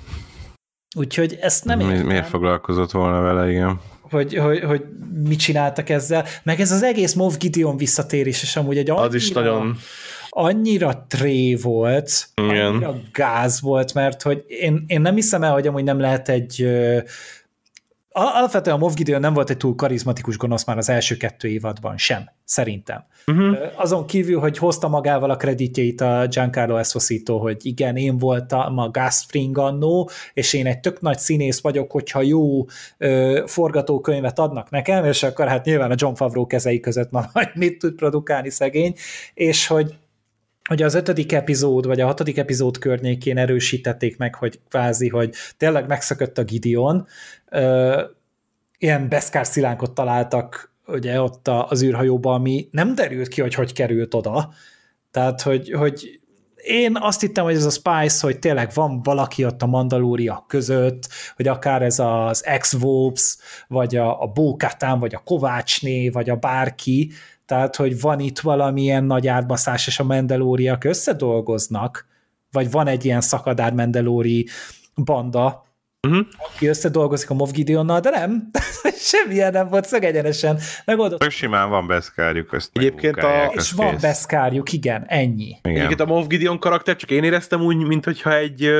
Úgyhogy ezt nem Mi, Miért foglalkozott volna vele, igen. Hogy, hogy, hogy mit csináltak ezzel. Meg ez az egész Moff Gideon visszatérés, és amúgy egy annyira, az is nagyon annyira tré volt, Igen. annyira gáz volt, mert hogy én, én nem hiszem el, hogy amúgy nem lehet egy Alapvetően a Moff Gideon nem volt egy túl karizmatikus gonosz már az első kettő évadban sem, szerintem. Uh-huh. Azon kívül, hogy hozta magával a kreditjeit a Giancarlo Esposito, hogy igen, én voltam a Gus Fring annó, és én egy tök nagy színész vagyok, hogyha jó ö, forgatókönyvet adnak nekem, és akkor hát nyilván a John Favreau kezei között ma majd mit tud produkálni szegény, és hogy hogy az ötödik epizód, vagy a hatodik epizód környékén erősítették meg, hogy kvázi, hogy tényleg megszökött a Gideon, ö, ilyen beszkár szilánkot találtak ugye ott az űrhajóban, ami nem derült ki, hogy hogy került oda. Tehát, hogy, hogy én azt hittem, hogy ez a Spice, hogy tényleg van valaki ott a Mandalória között, hogy akár ez az ex vagy a, a Bókatán, vagy a Kovácsné, vagy a bárki, tehát, hogy van itt valamilyen nagy átbaszás, és a mendelóriak összedolgoznak, vagy van egy ilyen szakadár mendelóri banda, uh-huh. aki összedolgozik a Moff Gideonnal, de nem, semmilyen nem volt szögegyenesen megoldott. Tök simán van beszkárjuk, ezt Egyébként a... És van kész. beszkárjuk, igen, ennyi. Igen. Egyébként a Moff Gideon karakter, csak én éreztem úgy, mintha egy,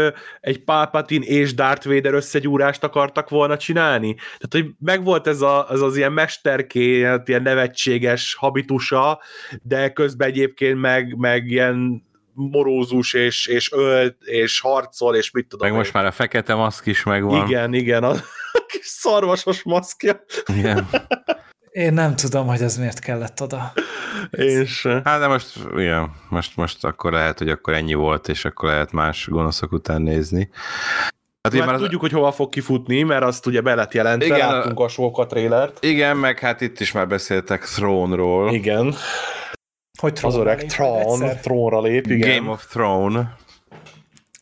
egy Palpatine és Darth Vader összegyúrást akartak volna csinálni. Tehát, hogy megvolt ez, a, ez az ilyen mesterké, ilyen nevetséges habitusa, de közben egyébként meg, meg ilyen morózus, és, és ölt, és harcol, és mit tudom. Meg én. most már a fekete maszk is megvan. Igen, igen, a, a kis szarvasos maszkja. Igen. Én nem tudom, hogy ez miért kellett oda. És... Hát de most, igen, most, most akkor lehet, hogy akkor ennyi volt, és akkor lehet más gonoszok után nézni. Hát, hát az... tudjuk, hogy hova fog kifutni, mert azt ugye be lett jelentve, igen, láttunk a Sóka trélert. Igen, meg hát itt is már beszéltek Throne-ról. Igen. Hogy az öreg Tron, trónra lép, igen. Game of Throne.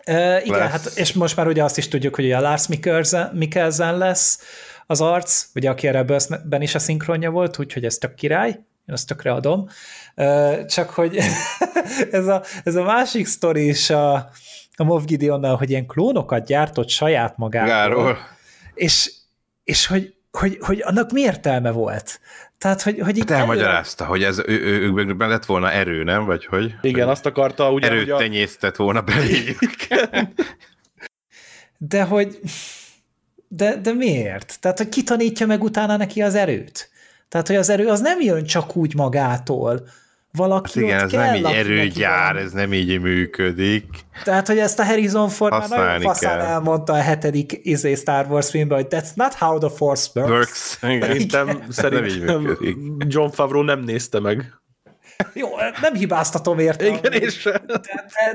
Uh, igen, lesz. hát és most már ugye azt is tudjuk, hogy a Lars Mikkelsen lesz az arc, ugye aki a ben is a szinkronja volt, úgyhogy ez tök király, én azt tökre adom. Uh, csak hogy ez, a, ez a másik sztori is a, a Moff Gideonnal, hogy ilyen klónokat gyártott saját magáról. És, és hogy, hogy, hogy annak mi értelme volt? Tehát, hogy, hogy hát elmagyarázta, elő... hogy ez ő, ő, ő, ő lett volna erő, nem? Vagy hogy? Igen, hogy azt akarta ugye... Erőt a... tenyésztett volna beléjük. de hogy... De, de miért? Tehát, hogy ki tanítja meg utána neki az erőt? Tehát, hogy az erő az nem jön csak úgy magától, valaki hát igen, ez kell, nem így erőgyár, ez nem így működik. Tehát, hogy ezt a Harrison Ford már nagyon faszán elmondta a hetedik izé Star Wars filmben, hogy that's not how the Force works. works. Igen. Szerintem, szerintem John Favreau nem nézte meg. Jó, nem hibáztatom érte. Igen, és de, de,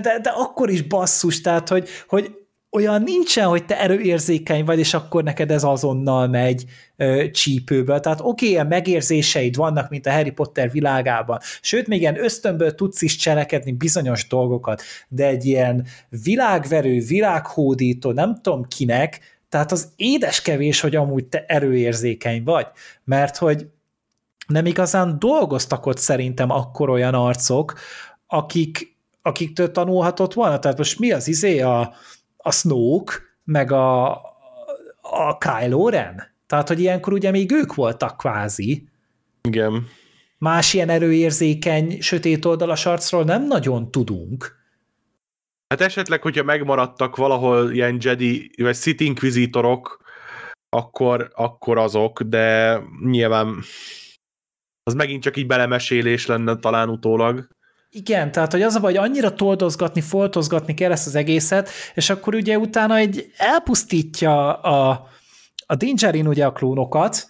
de, de, akkor is basszus, tehát, hogy, hogy olyan nincsen, hogy te erőérzékeny vagy, és akkor neked ez azonnal megy ö, csípőből. Tehát oké, okay, megérzéseid vannak, mint a Harry Potter világában, sőt, még ilyen ösztönből tudsz is cselekedni bizonyos dolgokat, de egy ilyen világverő, világhódító, nem tudom kinek, tehát az édes kevés, hogy amúgy te erőérzékeny vagy, mert hogy nem igazán dolgoztak ott szerintem akkor olyan arcok, akik akiktől tanulhatott volna? Tehát most mi az izé a, a Snoke, meg a, a Kylo Ren? Tehát, hogy ilyenkor ugye még ők voltak kvázi. Igen. Más ilyen erőérzékeny, sötét oldalas arcról nem nagyon tudunk. Hát esetleg, hogyha megmaradtak valahol ilyen Jedi, vagy Sith Inquisitorok, akkor, akkor azok, de nyilván az megint csak így belemesélés lenne talán utólag. Igen, tehát hogy az a baj, hogy annyira toldozgatni, foltozgatni kell ezt az egészet, és akkor ugye utána egy elpusztítja a, a Dingerin ugye a klónokat,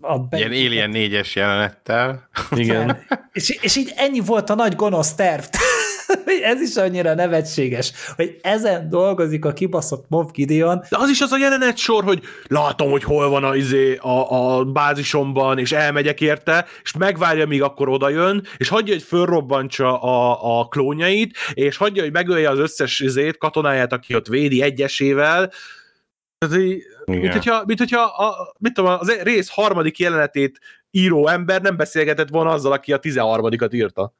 a be... Ilyen Alien 4-es jelenettel. Igen. és, és így ennyi volt a nagy gonosz terv. ez is annyira nevetséges, hogy ezen dolgozik a kibaszott Moff Gideon. De az is az a jelenet sor, hogy látom, hogy hol van a, izé, a, a bázisomban, és elmegyek érte, és megvárja, míg akkor oda jön, és hagyja, hogy fölrobbantsa a, a klónjait, és hagyja, hogy megölje az összes izét, katonáját, aki ott védi egyesével, tehát, mint hogyha, mint hogyha a, mit tudom, az rész harmadik jelenetét író ember nem beszélgetett volna azzal, aki a tizenharmadikat írta.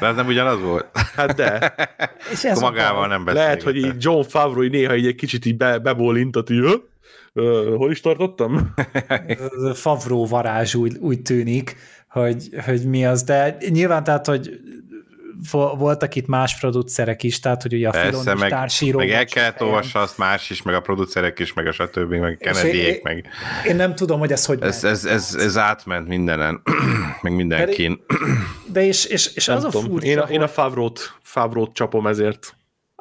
De ez nem ugyanaz volt? Hát de. És ez magával nem beszélgetett. Lehet, hogy így John Favreau néha így egy kicsit így be, bebólintott, uh, hol is tartottam? Favreau varázs úgy, úgy tűnik, hogy, hogy mi az, de nyilván tehát, hogy voltak itt más producerek is, tehát hogy ugye a Persze, Filon meg, társíró. Meg el kellett olvassa azt más is, meg a producerek is, meg a stb., meg kennedy meg... Én nem tudom, hogy ez hogy Ez, ez, ez, ez átment mindenen, meg mindenkin. De és, és, és az tudom. a furcsa, Én a, én a Favrót, Favrót csapom ezért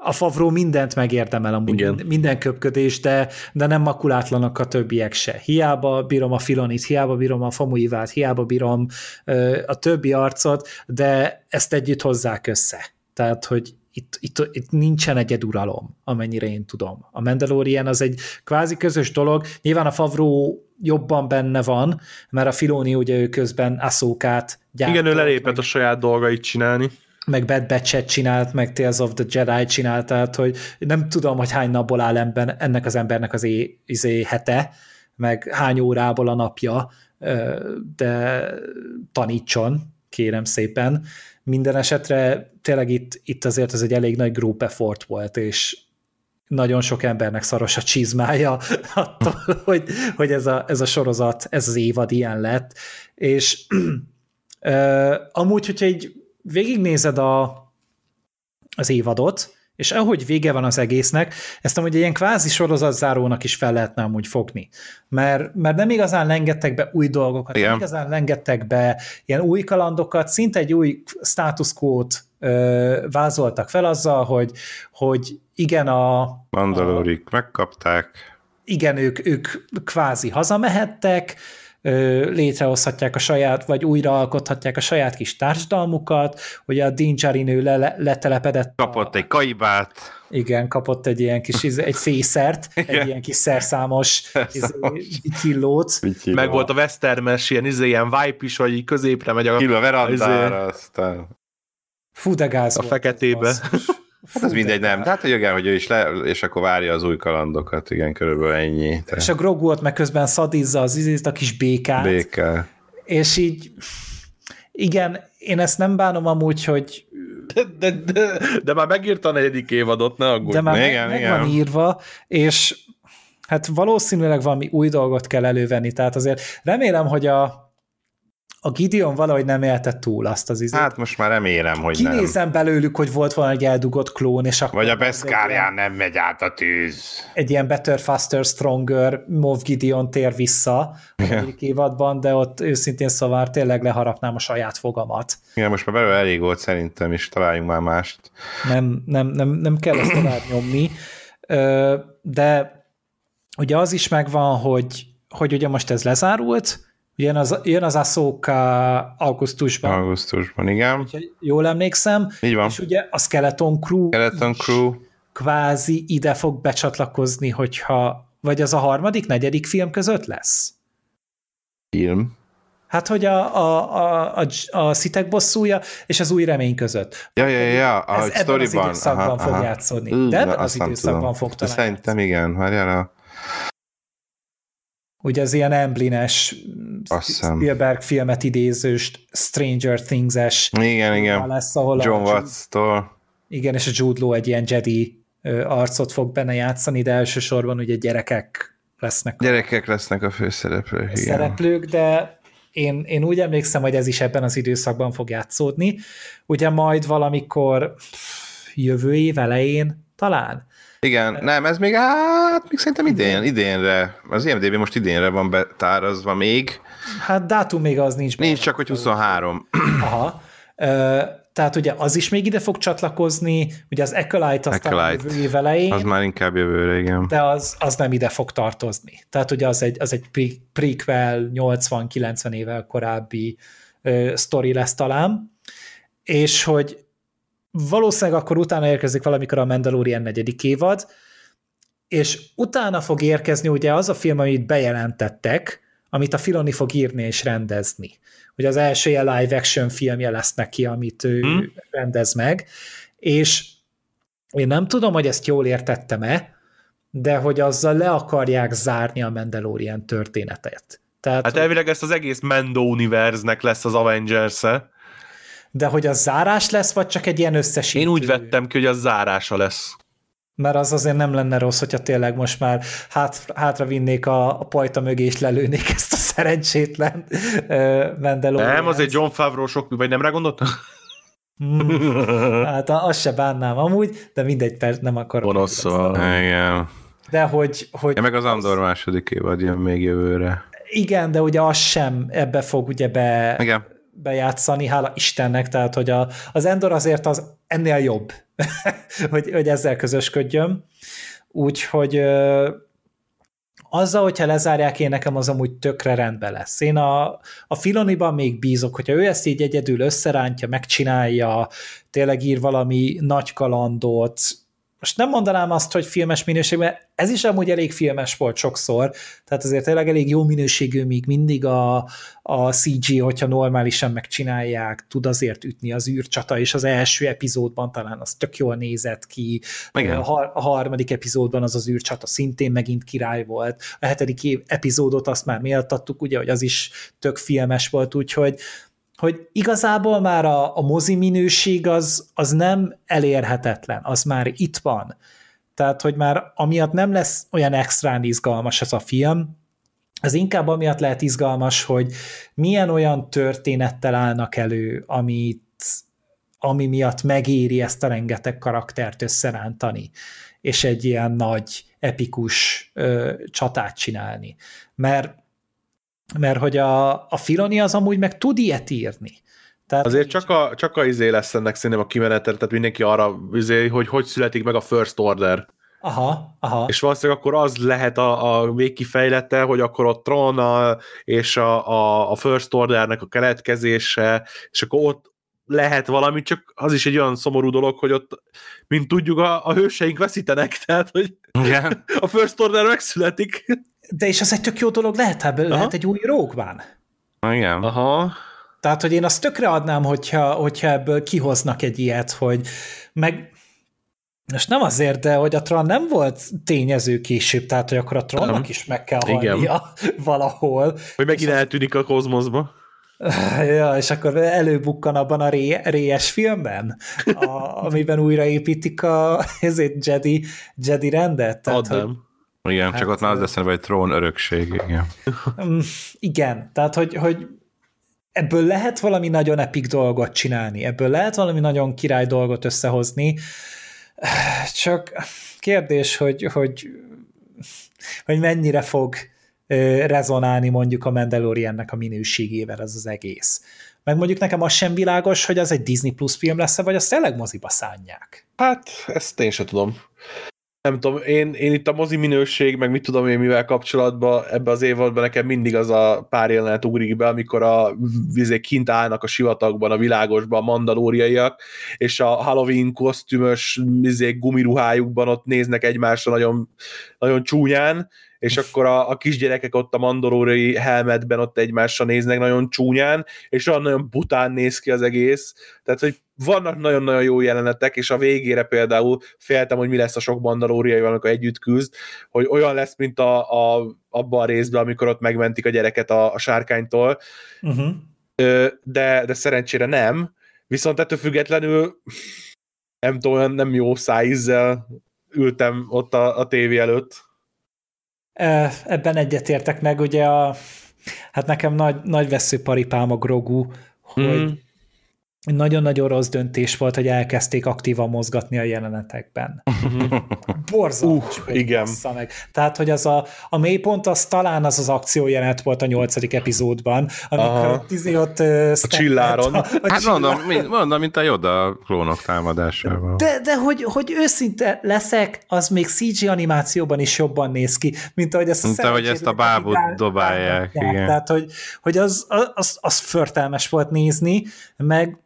a Favró mindent megérdemel amúgy, Igen. minden köpködés, de, de nem makulátlanak a többiek se. Hiába bírom a Filonit, hiába bírom a Famuivát, hiába bírom ö, a többi arcot, de ezt együtt hozzák össze. Tehát, hogy itt, itt, itt nincsen egyeduralom, amennyire én tudom. A Mandalorian az egy kvázi közös dolog, nyilván a Favró jobban benne van, mert a Filoni ugye ő közben Aszókát gyártott. Igen, ő lelépett meg... a saját dolgait csinálni meg Bad Batch-et csinált, meg Tales of the Jedi csinált, tehát hogy nem tudom, hogy hány napból áll ember, ennek az embernek az é, izé hete, meg hány órából a napja, de tanítson, kérem szépen. Minden esetre tényleg itt, itt azért ez egy elég nagy group effort volt, és nagyon sok embernek szaros a csizmája attól, hogy, hogy ez, a, ez a sorozat, ez az évad ilyen lett, és uh, amúgy, hogyha egy végignézed a, az évadot, és ahogy vége van az egésznek, ezt amúgy ilyen kvázi sorozatzárónak is fel lehetne amúgy fogni. Mert, mert nem igazán lengettek be új dolgokat, Igen. nem igazán lengettek be ilyen új kalandokat, szinte egy új status quo-t ö, vázoltak fel azzal, hogy, hogy igen a... Mandalorik a, megkapták. Igen, ők, ők kvázi hazamehettek, létrehozhatják a saját, vagy újraalkothatják a saját kis társadalmukat, hogy a Dinjarin ő le, letelepedett. Kapott a, egy kaibát. Igen, kapott egy ilyen kis, egy fészert, egy ilyen kis szerszámos killót. Meg volt a Westermes, ilyen, izé, ilyen vibe is, hogy így középre megy a... Killó verandára, izé, aztán... Fú, de gáz A volt, feketébe. Az. Hát ez mindegy, nem. Tehát, hogy igen, hogy ő is le, és akkor várja az új kalandokat, igen, körülbelül ennyi. Te. És a Grogu ott meg közben szadizza az izét, a kis békát. Béke. És így, igen, én ezt nem bánom amúgy, hogy de, de, de, de már megírta a negyedik évadot, ne aggódj. De már igen, meg, meg igen. van írva, és hát valószínűleg valami új dolgot kell elővenni, tehát azért remélem, hogy a, a Gideon valahogy nem élte túl azt az izét. Hát most már remélem, hogy Kinézem nem. Belőlük, hogy volt volna egy eldugott klón, és akkor... Vagy a Beskárján nem megy át a tűz. Egy ilyen Better, Faster, Stronger Mov Gideon tér vissza a évadban, de ott őszintén szóval tényleg leharapnám a saját fogamat. Igen, most már belőle elég volt szerintem, és találjunk már mást. Nem, nem, nem, nem kell ezt tovább nyomni, de ugye az is megvan, hogy, hogy ugye most ez lezárult, Jön az, jön az Ahsoka augusztusban. Augusztusban, igen. Úgyhogy jól emlékszem. Így van. És ugye a Skeleton Crew Skeleton Crew kvázi ide fog becsatlakozni, hogyha, vagy az a harmadik, negyedik film között lesz? Film? Hát, hogy a, a, a, a, a szitek bosszúja és az új remény között. Ja, ja, ja, a Ez ebben az időszakban aha, fog aha. játszani. De ebben az időszakban tudom. fog talán Szerintem igen, várjál a ugye az ilyen emblines. Spielberg filmet idézős Stranger Things-es Igen, igen. lesz, ahol a John Jude- Watts-tól. igen, és a Jude Law egy ilyen Jedi arcot fog benne játszani, de elsősorban ugye gyerekek lesznek a Gyerekek lesznek a főszereplők, igen. szereplők, de én, én úgy emlékszem, hogy ez is ebben az időszakban fog játszódni. Ugye majd valamikor jövő év elején talán. Igen, nem, ez még, hát, még szerintem idén, idénre, az IMDB most idénre van betárazva még. Hát dátum még az nincs. Nincs csak, hogy 23. Aha. Tehát ugye az is még ide fog csatlakozni, ugye az Acolyte az talán Acolyte. jövő év elején, Az már inkább jövőre, igen. de az, az nem ide fog tartozni. Tehát ugye az egy, az egy pre- prequel 80-90 évvel korábbi ö, sztori lesz talán, és hogy valószínűleg akkor utána érkezik valamikor a Mandalorian negyedik évad, és utána fog érkezni ugye az a film, amit bejelentettek, amit a Filoni fog írni és rendezni. Ugye az első ilyen live action filmje lesz neki, amit ő Hmm. rendez meg, és én nem tudom, hogy ezt jól értettem-e, de hogy azzal le akarják zárni a Mandalorian történetet. Tehát, Hát elvileg ezt az egész Mendo univerznek lesz az Avengers-e. De hogy az zárás lesz, vagy csak egy ilyen összesítő? Én úgy vettem ki, hogy az zárása lesz. Mert az azért nem lenne rossz, hogyha tényleg most már hát, hátra vinnék a, a pajta mögé, és lelőnék ezt a szerencsétlen uh, Mandalorian. Nem, az egy John Favreau sok, vagy nem rá gondoltam? Hmm, hát azt se bánnám amúgy, de mindegy, perc nem akarok. Gonosz, szóval. Igen. De hogy, hogy Ja, meg az Andor második évad jön még jövőre. igen, de ugye az sem ebbe fog ugye be, Igen. Bejátszani, hála Istennek, tehát hogy a, az Endor azért az ennél jobb, hogy, hogy ezzel közösködjön. Úgyhogy ö, azzal, hogyha lezárják, én nekem az amúgy tökre rendben lesz. Én a, a Filoniban még bízok, hogyha ő ezt így egyedül összerántja, megcsinálja, tényleg ír valami nagy kalandot, most nem mondanám azt, hogy filmes minőségben, ez is amúgy elég filmes volt sokszor, tehát azért tényleg elég jó minőségű még mindig a, a CG, hogyha normálisan megcsinálják, tud azért ütni az űrcsata, és az első epizódban talán az tök jól nézett ki, Igen. a, har- a harmadik epizódban az az űrcsata szintén megint király volt, a hetedik epizódot azt már méltattuk, ugye, hogy az is tök filmes volt, úgyhogy hogy igazából már a, a mozi minőség az, az nem elérhetetlen, az már itt van. Tehát, hogy már amiatt nem lesz olyan extrán izgalmas ez a film, az inkább amiatt lehet izgalmas, hogy milyen olyan történettel állnak elő, amit, ami miatt megéri ezt a rengeteg karaktert összerántani, és egy ilyen nagy, epikus ö, csatát csinálni. Mert mert hogy a, a Filoni az amúgy meg tud ilyet írni. Tehát Azért csak a, csak a izé lesz ennek szerintem a kimenetel, tehát mindenki arra, izé, hogy hogy születik meg a First Order. Aha, aha. És valószínűleg akkor az lehet a, a végkifejlete, hogy akkor ott Tron a, és a, a, a First Ordernek a keletkezése, és akkor ott lehet valami, csak az is egy olyan szomorú dolog, hogy ott, mint tudjuk, a, a hőseink veszítenek, tehát, hogy Igen. a First Order megszületik. De és az egy tök jó dolog, lehet Aha. lehet egy új rókván. Igen. Aha. Tehát, hogy én azt tökre adnám, hogyha, hogyha ebből kihoznak egy ilyet, hogy meg most nem azért, de hogy a Tron nem volt tényező később, tehát hogy akkor a Tronnak Nem. is meg kell Igen. halnia valahol. Hogy megint eltűnik a kozmoszba. Ja, és akkor előbukkan abban a ré, réjes filmben, a, amiben újraépítik a ezért Jedi, Jedi rendet. Tehát, hogy, Adnám. Igen, Hát, csak ott már az eszembe, hogy trón örökség, igen. Igen, tehát hogy, hogy ebből lehet valami nagyon epik dolgot csinálni, ebből lehet valami nagyon király dolgot összehozni, csak kérdés, hogy, hogy, hogy mennyire fog rezonálni mondjuk a Mandaloriannek a minőségével ez az egész. Meg mondjuk nekem az sem világos, hogy az egy Disney Plus film lesz vagy azt tényleg moziba szánják. Hát, ezt én sem tudom. Nem tudom, én, én itt a mozi minőség, meg mit tudom én mivel kapcsolatban ebbe az évadban nekem mindig az a pár jelenet ugrik be, amikor a vizé kint állnak a sivatagban, a világosban a mandalóriaiak, és a Halloween kosztümös vizé, gumiruhájukban ott néznek egymásra nagyon, nagyon csúnyán, és akkor a, a kisgyerekek ott a mandalóri helmetben ott egymásra néznek nagyon csúnyán, és olyan nagyon bután néz ki az egész, tehát hogy vannak nagyon-nagyon jó jelenetek, és a végére például féltem, hogy mi lesz a sok mandalóriaival, amikor együtt küzd, hogy olyan lesz, mint a, a, abban a részben, amikor ott megmentik a gyereket a, a sárkánytól, uh-huh. de, de szerencsére nem, viszont ettől függetlenül nem tudom, nem jó szájízzel ültem ott a, a tévé előtt. Ebben egyetértek meg, ugye a, hát nekem nagy, nagy veszőparipám a Grogu, hogy mm nagyon-nagyon rossz döntés volt, hogy elkezdték aktívan mozgatni a jelenetekben. Borzalmas. Uh, igen. Meg. Tehát, hogy az a, a mélypont az talán az az akciójelenet volt a nyolcadik epizódban, amikor ott uh, a csilláron. A, a hát csilláron. mondom, mint, mondom, mint a Yoda klónok támadásával. De, de hogy, hogy őszinte leszek, az még CG animációban is jobban néz ki, mint ahogy ezt a Mint ahogy ezt a bábút dobálják. Igen. Tehát, hogy, hogy az, az, az förtelmes volt nézni, meg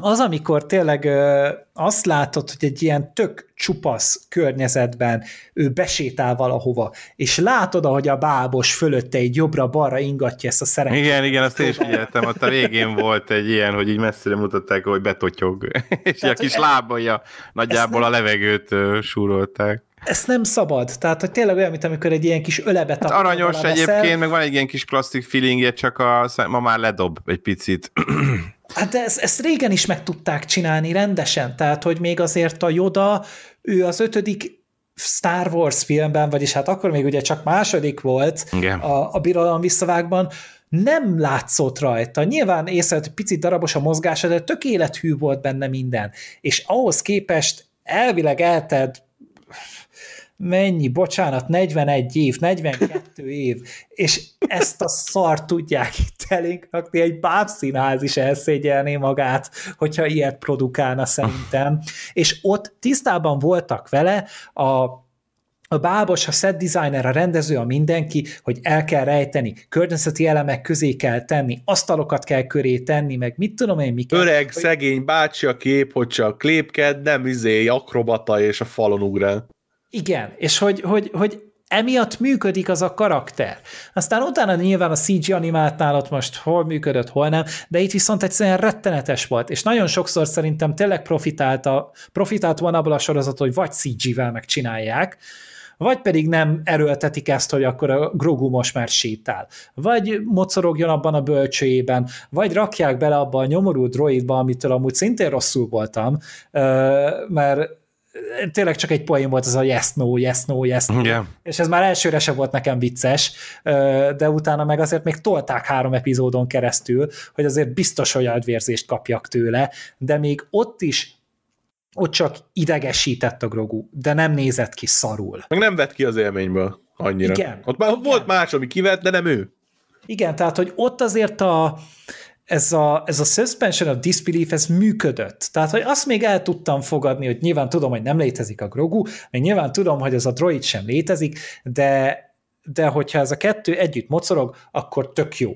az, amikor tényleg ö, azt látod, hogy egy ilyen tök csupasz környezetben ő besétál valahova, és látod, ahogy a bábos fölötte egy jobbra-balra ingatja ezt a szerencsét. Igen, igen, azt én is figyeltem, ott a végén volt egy ilyen, hogy így messzire mutatták, hogy betotyog, és Tehát, a kis lábaja nagyjából nem... a levegőt súrolták. Ezt nem szabad. Tehát, hogy tényleg olyan, mint amikor egy ilyen kis ölebet... Hát aranyos egyébként, meg van egy ilyen kis klasszik feelingje, csak a, ma már ledob egy picit. Hát de ezt, ezt régen is meg tudták csinálni rendesen, tehát hogy még azért a Yoda, ő az ötödik Star Wars filmben, vagyis hát akkor még ugye csak második volt Igen. a, a Birodalom visszavágban, nem látszott rajta. Nyilván észre, hogy picit darabos a mozgása, de tökélet volt benne minden. És ahhoz képest elvileg eltelt mennyi, bocsánat, 41 év, 42 év, és ezt a szar tudják itt elénk rakni, egy bábszínház is elszégyelné magát, hogyha ilyet produkálna szerintem. És ott tisztában voltak vele a a bábos, a set designer, a rendező, a mindenki, hogy el kell rejteni, környezeti elemek közé kell tenni, asztalokat kell köré tenni, meg mit tudom én, miket. Öreg, hogy... szegény bácsi a kép, hogy csak klépked, nem izé, akrobata és a falon ugrál. Igen, és hogy, hogy, hogy emiatt működik az a karakter. Aztán utána nyilván a CG animáltnál ott most hol működött, hol nem, de itt viszont egyszerűen rettenetes volt, és nagyon sokszor szerintem tényleg profitált, a, profitált volna abból a sorozat, hogy vagy CG-vel megcsinálják, vagy pedig nem erőltetik ezt, hogy akkor a Grogu most már sétál. Vagy mocorogjon abban a bölcsőjében, vagy rakják bele abba a nyomorú droidba, amitől amúgy szintén rosszul voltam, mert tényleg csak egy poén volt az a yes, no, yes, no, yes, no. Yeah. És ez már elsőre se volt nekem vicces, de utána meg azért még tolták három epizódon keresztül, hogy azért biztos, hogy advérzést kapjak tőle, de még ott is ott csak idegesített a Grogu, de nem nézett ki szarul. Meg nem vett ki az élményből annyira. Igen. Ott már volt Igen. más, ami kivett, de nem ő. Igen, tehát, hogy ott azért a, ez a, ez a suspension of disbelief, ez működött. Tehát, hogy azt még el tudtam fogadni, hogy nyilván tudom, hogy nem létezik a Grogu, még nyilván tudom, hogy ez a droid sem létezik, de, de hogyha ez a kettő együtt mocorog, akkor tök jó.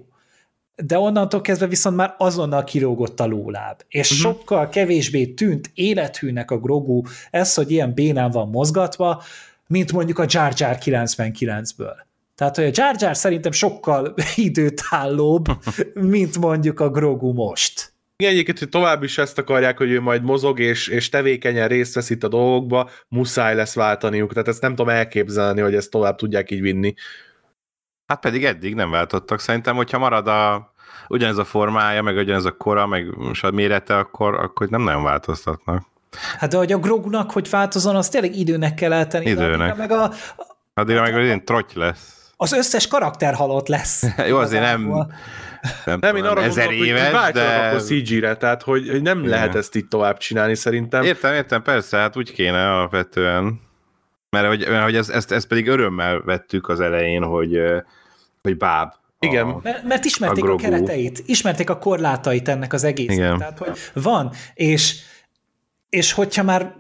De onnantól kezdve viszont már azonnal kirógott a lóláb. És uh-huh. sokkal kevésbé tűnt élethűnek a Grogu ez, hogy ilyen bénán van mozgatva, mint mondjuk a Jar Jar 99-ből. Tehát, hogy a Jar Jar szerintem sokkal időtállóbb, mint mondjuk a Grogu most. Igen, egyébként, hogy tovább is ezt akarják, hogy ő majd mozog, és, és tevékenyen részt vesz itt a dolgokba, muszáj lesz váltaniuk. Tehát ezt nem tudom elképzelni, hogy ezt tovább tudják így vinni. Hát pedig eddig nem váltottak. Szerintem, hogyha marad a, ugyanez a formája, meg ugyanez a kora, meg a mérete, akkor, akkor nem nagyon változtatnak. Hát de hogy a Grogunak, hogy változon, az tényleg időnek kell eltenni. Időnek. Meg a, Addigra meg olyan trotty lesz az összes karakter halott lesz. Jó, azért nem, nem, nem én arra ezer gondolok, éves, hogy de... a CG-re, tehát hogy, hogy nem Igen. lehet ezt itt tovább csinálni szerintem. Értem, értem, persze, hát úgy kéne alapvetően. Mert hogy, mert, hogy ezt, ezt, ezt pedig örömmel vettük az elején, hogy, hogy báb. Igen. A, mert, mert ismerték a, a kereteit, ismerték a korlátait ennek az egésznek. Tehát, hogy van, és, és hogyha már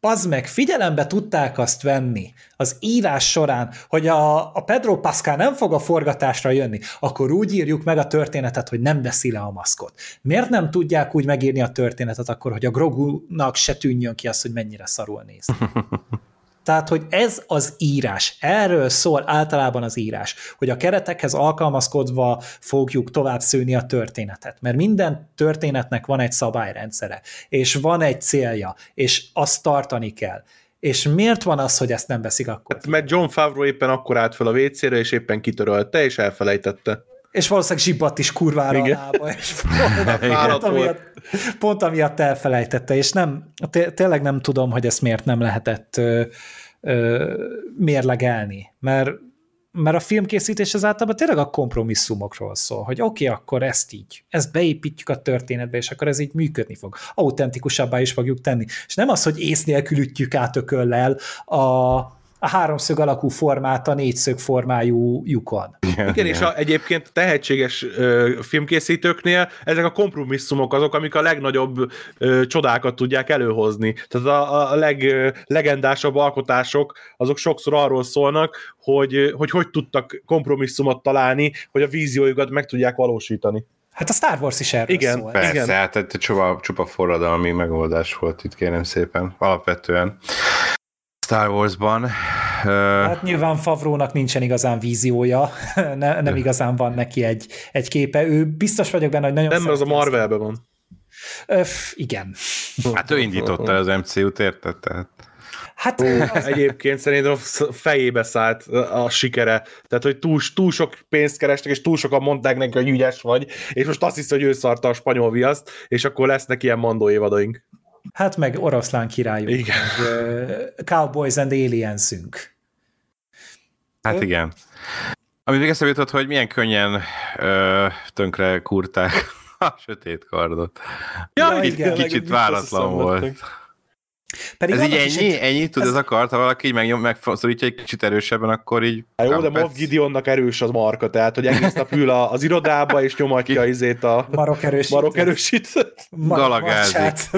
Pazd meg, figyelembe tudták azt venni az írás során, hogy a, a Pedro Pascal nem fog a forgatásra jönni, akkor úgy írjuk meg a történetet, hogy nem veszi le a maszkot. Miért nem tudják úgy megírni a történetet akkor, hogy a Grogunak se tűnjön ki az, hogy mennyire szarul néz? Tehát, hogy ez az írás, erről szól általában az írás, hogy a keretekhez alkalmazkodva fogjuk tovább szőni a történetet, mert minden történetnek van egy szabályrendszere, és van egy célja, és azt tartani kell. És miért van az, hogy ezt nem veszik akkor? Hát, mert John Favreau éppen akkor állt fel a WC-re, és éppen kitörölte, és elfelejtette. És valószínűleg zsibbadt is kurvára Igen. a lába, és pont, pont, amiatt, pont amiatt elfelejtette, és nem, tényleg nem tudom, hogy ezt miért nem lehetett ö, ö, mérlegelni, mert mert a filmkészítés az általában tényleg a kompromisszumokról szól, hogy oké, okay, akkor ezt így, ezt beépítjük a történetbe, és akkor ez így működni fog. Autentikusabbá is fogjuk tenni. És nem az, hogy ész nélkül ütjük át ököllel a, a háromszög alakú formát a négyszög formájú lyukon. Igen, igen, és a, egyébként tehetséges ö, filmkészítőknél ezek a kompromisszumok azok, amik a legnagyobb ö, csodákat tudják előhozni. Tehát a, a leg, ö, legendásabb alkotások azok sokszor arról szólnak, hogy, hogy hogy tudtak kompromisszumot találni, hogy a víziójukat meg tudják valósítani. Hát a Star Wars is erről igen, szól. Persze, igen, hát csupa, csupa forradalmi megoldás volt itt, kérem szépen, alapvetően. Star Wars-ban. Hát nyilván Favrónak nincsen igazán víziója, ne, nem igazán van neki egy, egy képe. Ő biztos vagyok benne, hogy nagyon Nem, az a Marvelben van. Öf, igen. Hát ő indította az MCU-t, érted? Tehát. Hát az... egyébként szerintem fejébe szállt a sikere. Tehát, hogy túl, túl sok pénzt kerestek, és túl sokan mondták neki, hogy ügyes vagy, és most azt hisz, hogy ő szarta a spanyol viaszt, és akkor lesznek ilyen mandó évadaink. Hát meg oroszlán királyok. Igen. Meg, Cowboys and Aliensünk. Hát igen. Ami még eszembe jutott, hogy milyen könnyen ö, tönkre kurták a sötét kardot. Ja, ja igen, kicsit váratlan volt. Pedig ez így ennyi? Egy... Ennyi? Tud ez... ez akart, ha valaki így megnyom, megszorítja egy kicsit erősebben, akkor így... Hát jó, de Moff Gideonnak erős az marka, tehát, hogy egész nap ül az irodába, és nyomatja izét a... Marok erősít. Marok erősít. Galagázik.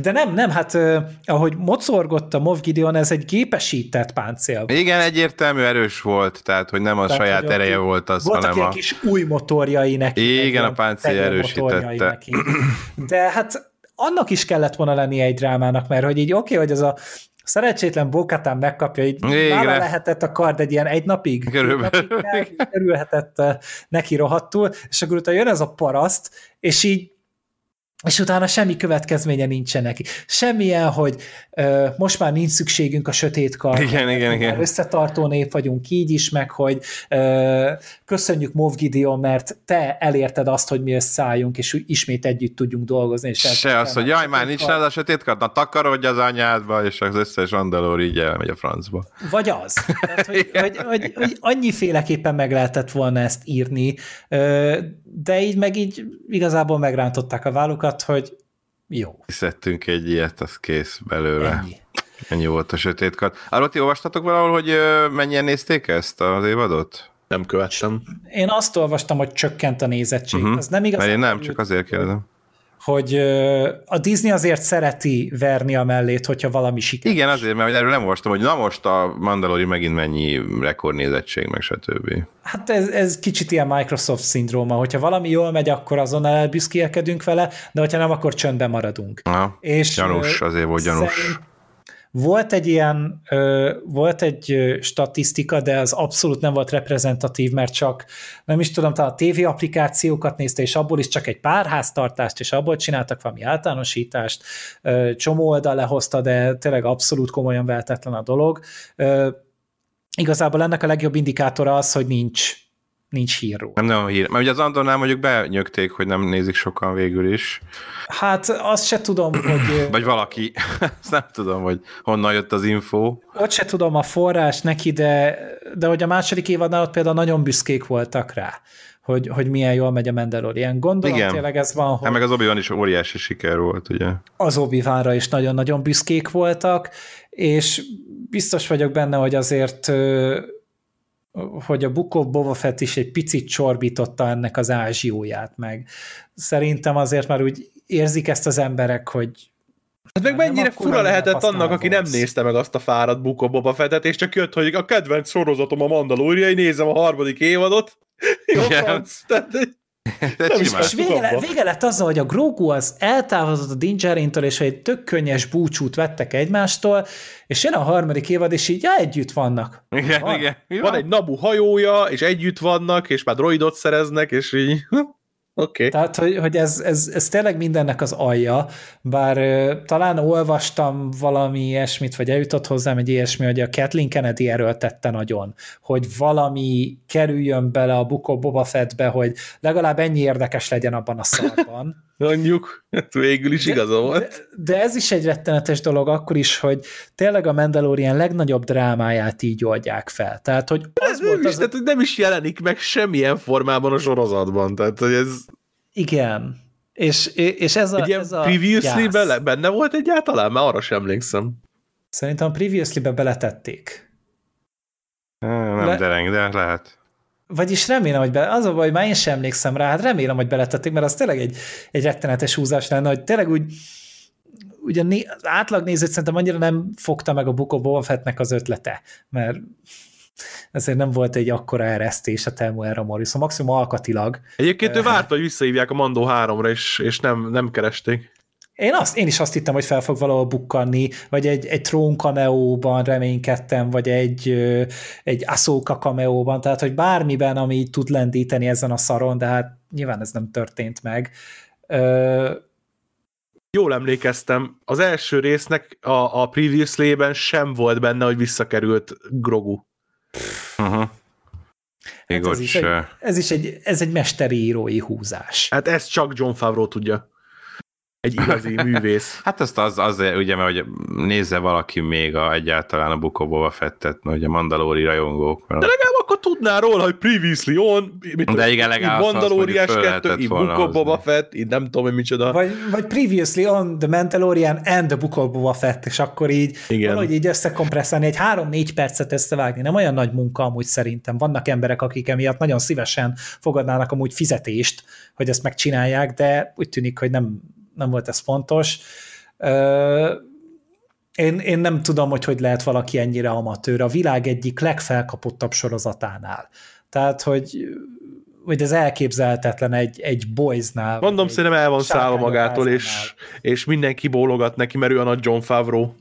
De nem, nem, hát ahogy mocorgott a Moff Gideon, ez egy gépesített páncél. Igen, egyértelmű erős volt, tehát, hogy nem a tehát, saját ereje volt az, voltak hanem a... kis új motorjai neki. Igen, a páncél erősítette. Neki. De hát annak is kellett volna lenni egy drámának, mert hogy így oké, okay, hogy ez a szerencsétlen Bókatán megkapja, így nála lehetett a kard egy ilyen egy napig, Körülbelül. napig kerülhetett neki rohadtul, és akkor utána jön ez a paraszt, és így és utána semmi következménye nincsen neki. Semmilyen, hogy ö, most már nincs szükségünk a sötét kar. Igen, igen, igen. Összetartó nép vagyunk így is, meg hogy ö, köszönjük Mov Gideon, mert te elérted azt, hogy mi összeálljunk, és ismét együtt tudjunk dolgozni. És Se az, hogy jaj, már nincs nálad a sötét kar, na takarodj az anyádba, és az összes andalór így elmegy a francba. Vagy az. Tehát, hogy, hogy, hogy, hogy annyiféleképpen meg lehetett volna ezt írni, de így meg így igazából megrántották a vállukat, hogy jó. Szedtünk egy ilyet, az kész belőle. Ennyi. Ennyi volt a sötét kard. Arról ti olvastatok valahol, hogy mennyien nézték ezt az évadot? Nem követtem. Én azt olvastam, hogy csökkent a nézettség. Uh-huh. Az nem igaz. Mert én nem, csak azért kérdezem hogy a Disney azért szereti verni a mellét, hogyha valami sikeres. Igen, azért, mert erről nem olvastam, hogy na most a Mandalori megint mennyi rekordnézettség, meg stb. Hát ez, ez kicsit ilyen Microsoft szindróma, hogyha valami jól megy, akkor azonnal elbüszkélkedünk vele, de hogyha nem, akkor csöndben maradunk. Aha, és gyanús, azért volt gyanús. Szerint, volt egy ilyen, volt egy statisztika, de az abszolút nem volt reprezentatív, mert csak, nem is tudom, talán a TV applikációkat nézte, és abból is csak egy pár háztartást, és abból csináltak valami általánosítást, csomó oldal lehozta, de tényleg abszolút komolyan vehetetlen a dolog. Igazából ennek a legjobb indikátora az, hogy nincs nincs hírról. Nem, nem a hír. Mert ugye az Andornál mondjuk benyögték, hogy nem nézik sokan végül is. Hát azt se tudom, hogy... Vagy valaki. Azt nem tudom, hogy honnan jött az info. Ott se tudom a forrás neki, de, de hogy a második évadnál ott például nagyon büszkék voltak rá hogy, hogy milyen jól megy a Mandalorian. Gondolom Igen. tényleg ez van, hogy... Hát meg az obi is óriási siker volt, ugye? Az obi is nagyon-nagyon büszkék voltak, és biztos vagyok benne, hogy azért hogy a Book of Boba Fett is egy picit csorbította ennek az ázsióját meg. Szerintem azért már úgy érzik ezt az emberek, hogy Hát meg mennyire fura lehetett annak, aki nem nézte meg azt a fáradt Book of Boba Fettet, és csak jött, hogy a kedvenc sorozatom a Mandaloriai, nézem a harmadik évadot. Jó. Tehát, De. És vége, vége lett azzal, hogy a Grogu az eltávozott a Din Djarin-től, és egy tök könnyes búcsút vettek egymástól, és jön a harmadik évad, és így ja, együtt vannak. Igen, Van. igen. Mi Van egy Nabu hajója, és együtt vannak, és már droidot szereznek, és így... Oké. Okay. Tehát, hogy, hogy ez, ez, ez tényleg mindennek az alja, bár ö, talán olvastam valami ilyesmit, vagy eljutott hozzám egy ilyesmi, hogy a Kathleen Kennedy erőltette nagyon, hogy valami kerüljön bele a of Boba Fettbe, hogy legalább ennyi érdekes legyen abban a szarban. Mondjuk, hát végül is igaza volt. De, de ez is egy rettenetes dolog akkor is, hogy tényleg a Mandalorian legnagyobb drámáját így oldják fel. Tehát, hogy az Ez nem, volt is, az... tehát, hogy nem is jelenik meg semmilyen formában a sorozatban. Tehát, hogy ez Igen. És, és ez a, egy ilyen ez a previously bele, benne volt egyáltalán? Már arra sem emlékszem. Szerintem a previously-be beletették. Nem Le- dereng, de lehet. Vagyis remélem, hogy be, az a baj, már én sem emlékszem rá, hát remélem, hogy beletették, mert az tényleg egy, egy rettenetes húzás lenne, hogy tényleg úgy ugye né, az átlagnézőt szerintem annyira nem fogta meg a Book of Boba Fettnek az ötlete, mert ezért nem volt egy akkora eresztés a Temuera Morrison, maximum alkatilag. Egyébként ő várta, hogy visszahívják a Mandó 3-ra, és, és nem, nem keresték. Én, azt, én is azt hittem, hogy fel fog valahol bukkanni, vagy egy, egy Trón cameo-ban reménykedtem, vagy egy, egy Ahsoka cameo-ban, tehát hogy bármiben, ami tud lendíteni ezen a szaron, de hát nyilván ez nem történt meg. Ö, Jól emlékeztem, az első résznek a, a previous lében sem volt benne, hogy visszakerült Grogu. Még hát ez, is egy, ez is egy, ez egy mesteri írói húzás. Hát ezt csak John Favreau tudja. Egy igazi művész. Hát azt az, az ugye, mert hogy nézze valaki még a, egyáltalán a Boba Fettet, mert ugye a Mandalori rajongók. Mert De legalább akkor tudná róla, hogy previously on, mit De igen, legalább azt Mandalorias mondjuk föl 2, lehetett így volna Book of hozni. Boba Fett, így nem tudom, hogy micsoda. Vagy, vagy previously on The Mandalorian and the Boba Fett, és akkor így Igen. valahogy így összekompresszálni, egy három-négy percet összevágni, nem olyan nagy munka amúgy szerintem. Vannak emberek, akik emiatt nagyon szívesen fogadnának amúgy fizetést, hogy ezt megcsinálják, de úgy tűnik, hogy nem, nem volt ez fontos. Én, én nem tudom, hogy hogy lehet valaki ennyire amatőr. A világ egyik legfelkapottabb sorozatánál. Tehát, hogy hogy ez elképzelhetetlen egy, egy boysnál. Mondom, egy szerintem el van szállva magától, és, és mindenki bólogat neki, mert ő a nagy John Favreau.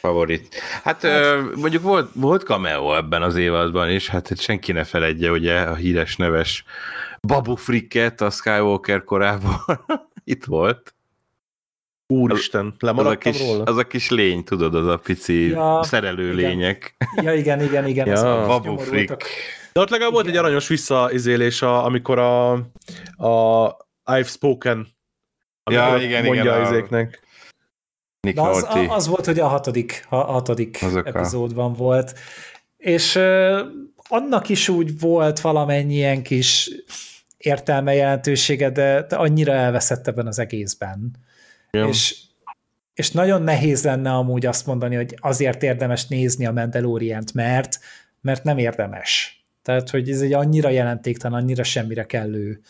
favorit. Hát, ö, mondjuk volt, volt cameo ebben az évadban is, hát senki ne feledje, ugye a híres neves Babu Fricket a Skywalker korában itt volt. Úristen, Az a, lemaradtam kis, róla? az a kis lény, tudod, az a pici Ja, szerelő igen. lények. Ja, igen, igen, igen. Ja, az a kis Babu nyomorultak. Frick. De ott legalább volt egy Igen. aranyos visszaizélés, a, amikor a, a I've spoken Ja, igen, mondja igen, izéknek. Nick az, az volt, hogy a hatodik, a hatodik Azok epizódban volt. És ö, annak is úgy volt valamennyien kis értelme jelentősége, de, de annyira elveszett ebben az egészben. Ja. És, és nagyon nehéz lenne amúgy azt mondani, hogy azért érdemes nézni a Mandalorient, mert, mert nem érdemes. Tehát, hogy ez egy annyira jelentéktelen, annyira semmire kellő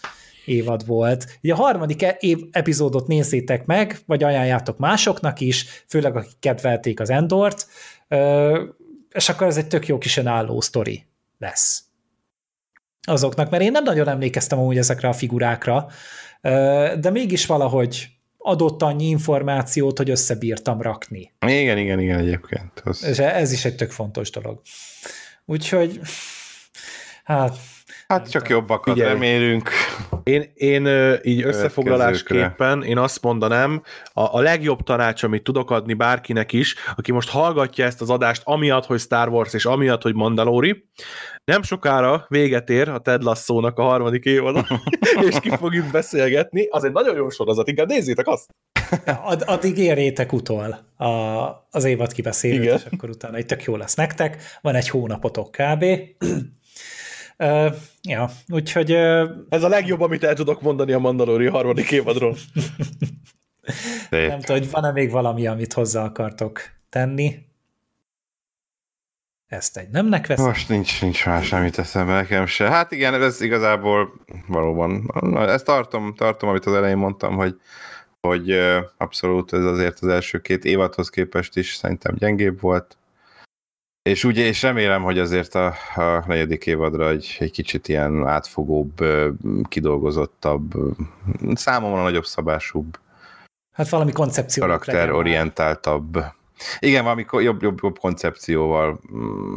évad volt. Ugye a harmadik e- év epizódot nézzétek meg, vagy ajánljátok másoknak is, főleg akik kedvelték az Endort, és akkor ez egy tök jó kis önálló sztori lesz azoknak, mert én nem nagyon emlékeztem amúgy ezekre a figurákra, de mégis valahogy adott annyi információt, hogy összebírtam rakni. Igen, igen, igen, egyébként. Az... És ez is egy tök fontos dolog. Úgyhogy, hát, Hát csak jobbakat Figyelj. remélünk. Én, én így összefoglalásképpen én azt mondanám, a, a legjobb tanács, amit tudok adni bárkinek is, aki most hallgatja ezt az adást, amiatt, hogy Star Wars, és amiatt, hogy Mandalori, nem sokára véget ér a Ted Lasso-nak a harmadik évada, és ki fogjuk beszélgetni. Az egy nagyon jó sorozat, inkább nézzétek azt. ad, addig érjétek utol a, az évad kibeszélőt, Igen. és akkor utána egy tök jó lesz nektek. Van egy hónapotok kb. Uh, ja, úgyhogy uh, Ez a legjobb, amit el tudok mondani a Mandalori harmadik évadról. Nem tudom, hogy van-e még valami, amit hozzá akartok tenni. Ezt egy nemnek veszem. Most nincs, nincs más, amit eszembe nekem se. Hát igen, ez igazából valóban, ezt tartom, tartom, amit az elején mondtam, hogy, hogy abszolút ez azért az első két évadhoz képest is szerintem gyengébb volt. És ugye, és remélem, hogy azért a, a negyedik évadra egy, egy kicsit ilyen átfogóbb, kidolgozottabb, számomra nagyobb szabásúbb Hát valami koncepció. Karakterorientáltabb. Igen, valami jobb, jobb, jobb koncepcióval mm,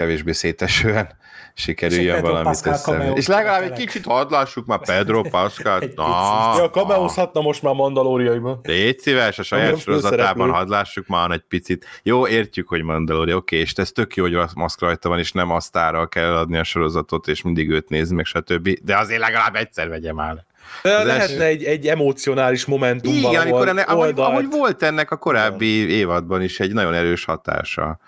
kevésbé szétesően sikerüljön valamit össze. És legalább egy kicsit hadd lássuk már Pedro Pascal. Na, ja, kameózhatna most már Mandalóriaiban. Légy szíves, a saját sorozatában hadd lássuk már egy picit. Jó, értjük, hogy Mandalori, oké, és ez tök jó, hogy maszk rajta van, és nem asztára kell adni a sorozatot, és mindig őt nézni, meg stb. De azért legalább egyszer vegye már de az lehetne egy, egy emocionális momentum Igen, amikor enne, ahogy, ahogy, volt ennek a korábbi évadban is egy nagyon erős hatása.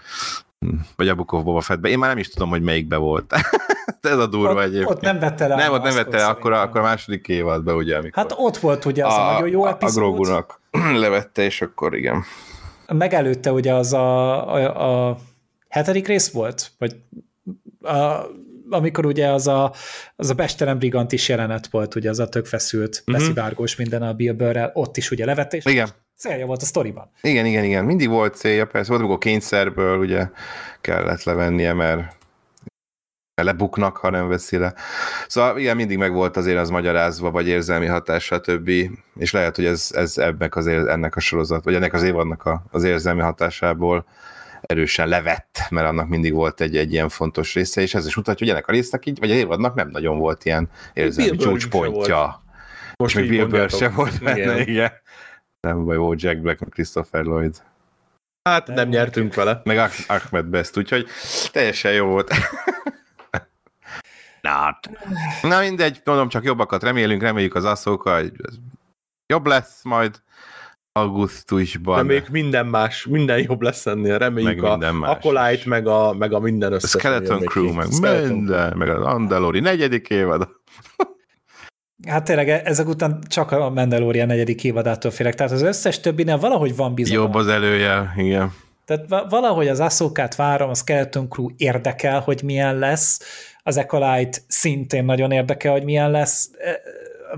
Vagy a Book of Boba Fettbe. Én már nem is tudom, hogy melyikbe volt. Ez a durva ott, egyébként. Ott nem vette le. Nem, ott nem vette le, akkor, akkor a második évadban, ugye. Amikor hát ott volt ugye az a, a nagyon jó epizód. A Grogunak levette, és akkor igen. Megelőtte ugye az a, a, a hetedik rész volt? Vagy a, amikor ugye az a, az a Bestelen Brigant is jelenet volt, ugye az a tök feszült, uh-huh. beszivárgós minden a Bill Burrell, ott is ugye levette, és igen. Célja volt a sztoriban. Igen, igen, igen, mindig volt célja, persze, volt, amikor kényszerből ugye kellett levennie, mert lebuknak, ha nem veszi le. Szóval igen, mindig meg volt azért az magyarázva, vagy érzelmi hatás, stb. És lehet, hogy ez, ez ebben az, ennek a sorozat, vagy ennek az évadnak a, az érzelmi hatásából erősen levett, mert annak mindig volt egy, egy ilyen fontos része, és ez is mutatja, hogy ennek a résznek így, vagy a évadnak nem nagyon volt ilyen érzelmi csúcspontja. Most még Bill Burr se volt benne, igen. igen. Nem baj, volt Jack Black, meg Christopher Lloyd. Hát nem, nem nyertünk vele. Meg Ahmed Best, úgyhogy teljesen jó volt. Not. Na mindegy, mondom, csak jobbakat remélünk, reméljük az asszóka, hogy jobb lesz majd augusztusban. Reméljük minden más, minden jobb lesz ennél. Reméljük meg a minden más Acolyte, meg a, meg a minden összes. A Skeleton Crew, meg Skeleton minden, meg az Andalori negyedik évad. Hát tényleg ezek után csak a Mandalorian negyedik évadától félek. Tehát az összes többinél valahogy van bizalom. Jobb az előjel, igen. Tehát valahogy az asszókát várom, a Skeleton Crew érdekel, hogy milyen lesz, az Acolyte szintén nagyon érdekel, hogy milyen lesz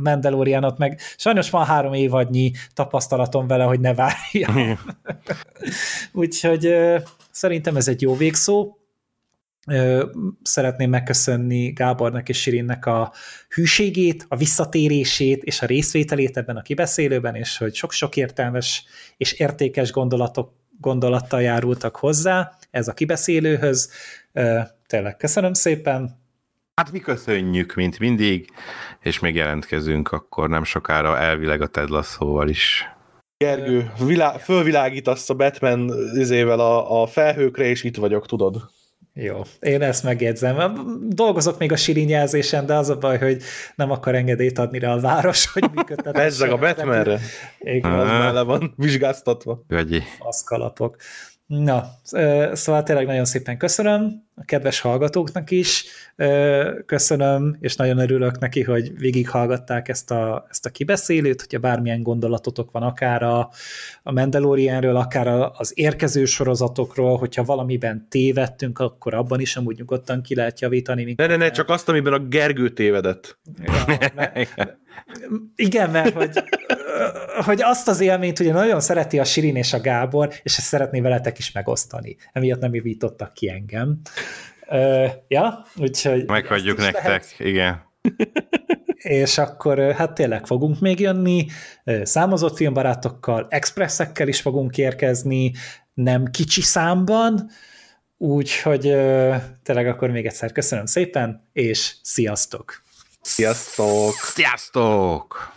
Mandalorianot, meg sajnos van három évadnyi tapasztalatom vele, hogy ne várjam. Úgyhogy szerintem ez egy jó végszó. Szeretném megköszönni Gábornak és Sirinnek a hűségét, a visszatérését és a részvételét ebben a kibeszélőben, és hogy sok-sok értelmes és értékes gondolatok, gondolattal járultak hozzá ez a kibeszélőhöz. Tényleg köszönöm szépen, Hát mi köszönjük, mint mindig, és még jelentkezünk akkor nem sokára elvileg a Ted Lasso-val is. Gergő, vilá- fölvilágítasz a Batman izével a, a felhőkre, és itt vagyok, tudod? Jó, én ezt megjegyzem. Dolgozok még a sirinyelzésen, de az a baj, hogy nem akar engedélyt adni rá a város, hogy működtet. Bezzeg a Batmanre? Igen. Az már le van vizsgáztatva. Gagyi. Aszkalapok. Na, szóval tényleg nagyon szépen köszönöm a kedves hallgatóknak is, köszönöm, és nagyon örülök neki, hogy végighallgatták ezt a, ezt a kibeszélőt, hogyha bármilyen gondolatotok van, akár a, a Mandalorianről, akár az érkező sorozatokról, hogyha valamiben tévedtünk, akkor abban is amúgy nyugodtan ki lehet javítani. Ne, ne, ne, csak azt, amiben a Gergő tévedett. Ja, mert, igen, mert hogy, hogy azt az élményt ugye nagyon szereti a Sirin és a Gábor, és ezt szeretné veletek is megosztani. Emiatt nem javítottak ki engem. Uh, ja, úgyhogy... Meghagyjuk nektek, lehet. igen. és akkor hát tényleg fogunk még jönni, számozott filmbarátokkal, expresszekkel is fogunk érkezni, nem kicsi számban, úgyhogy tényleg akkor még egyszer köszönöm szépen, és sziasztok! Sziasztok! Sziasztok!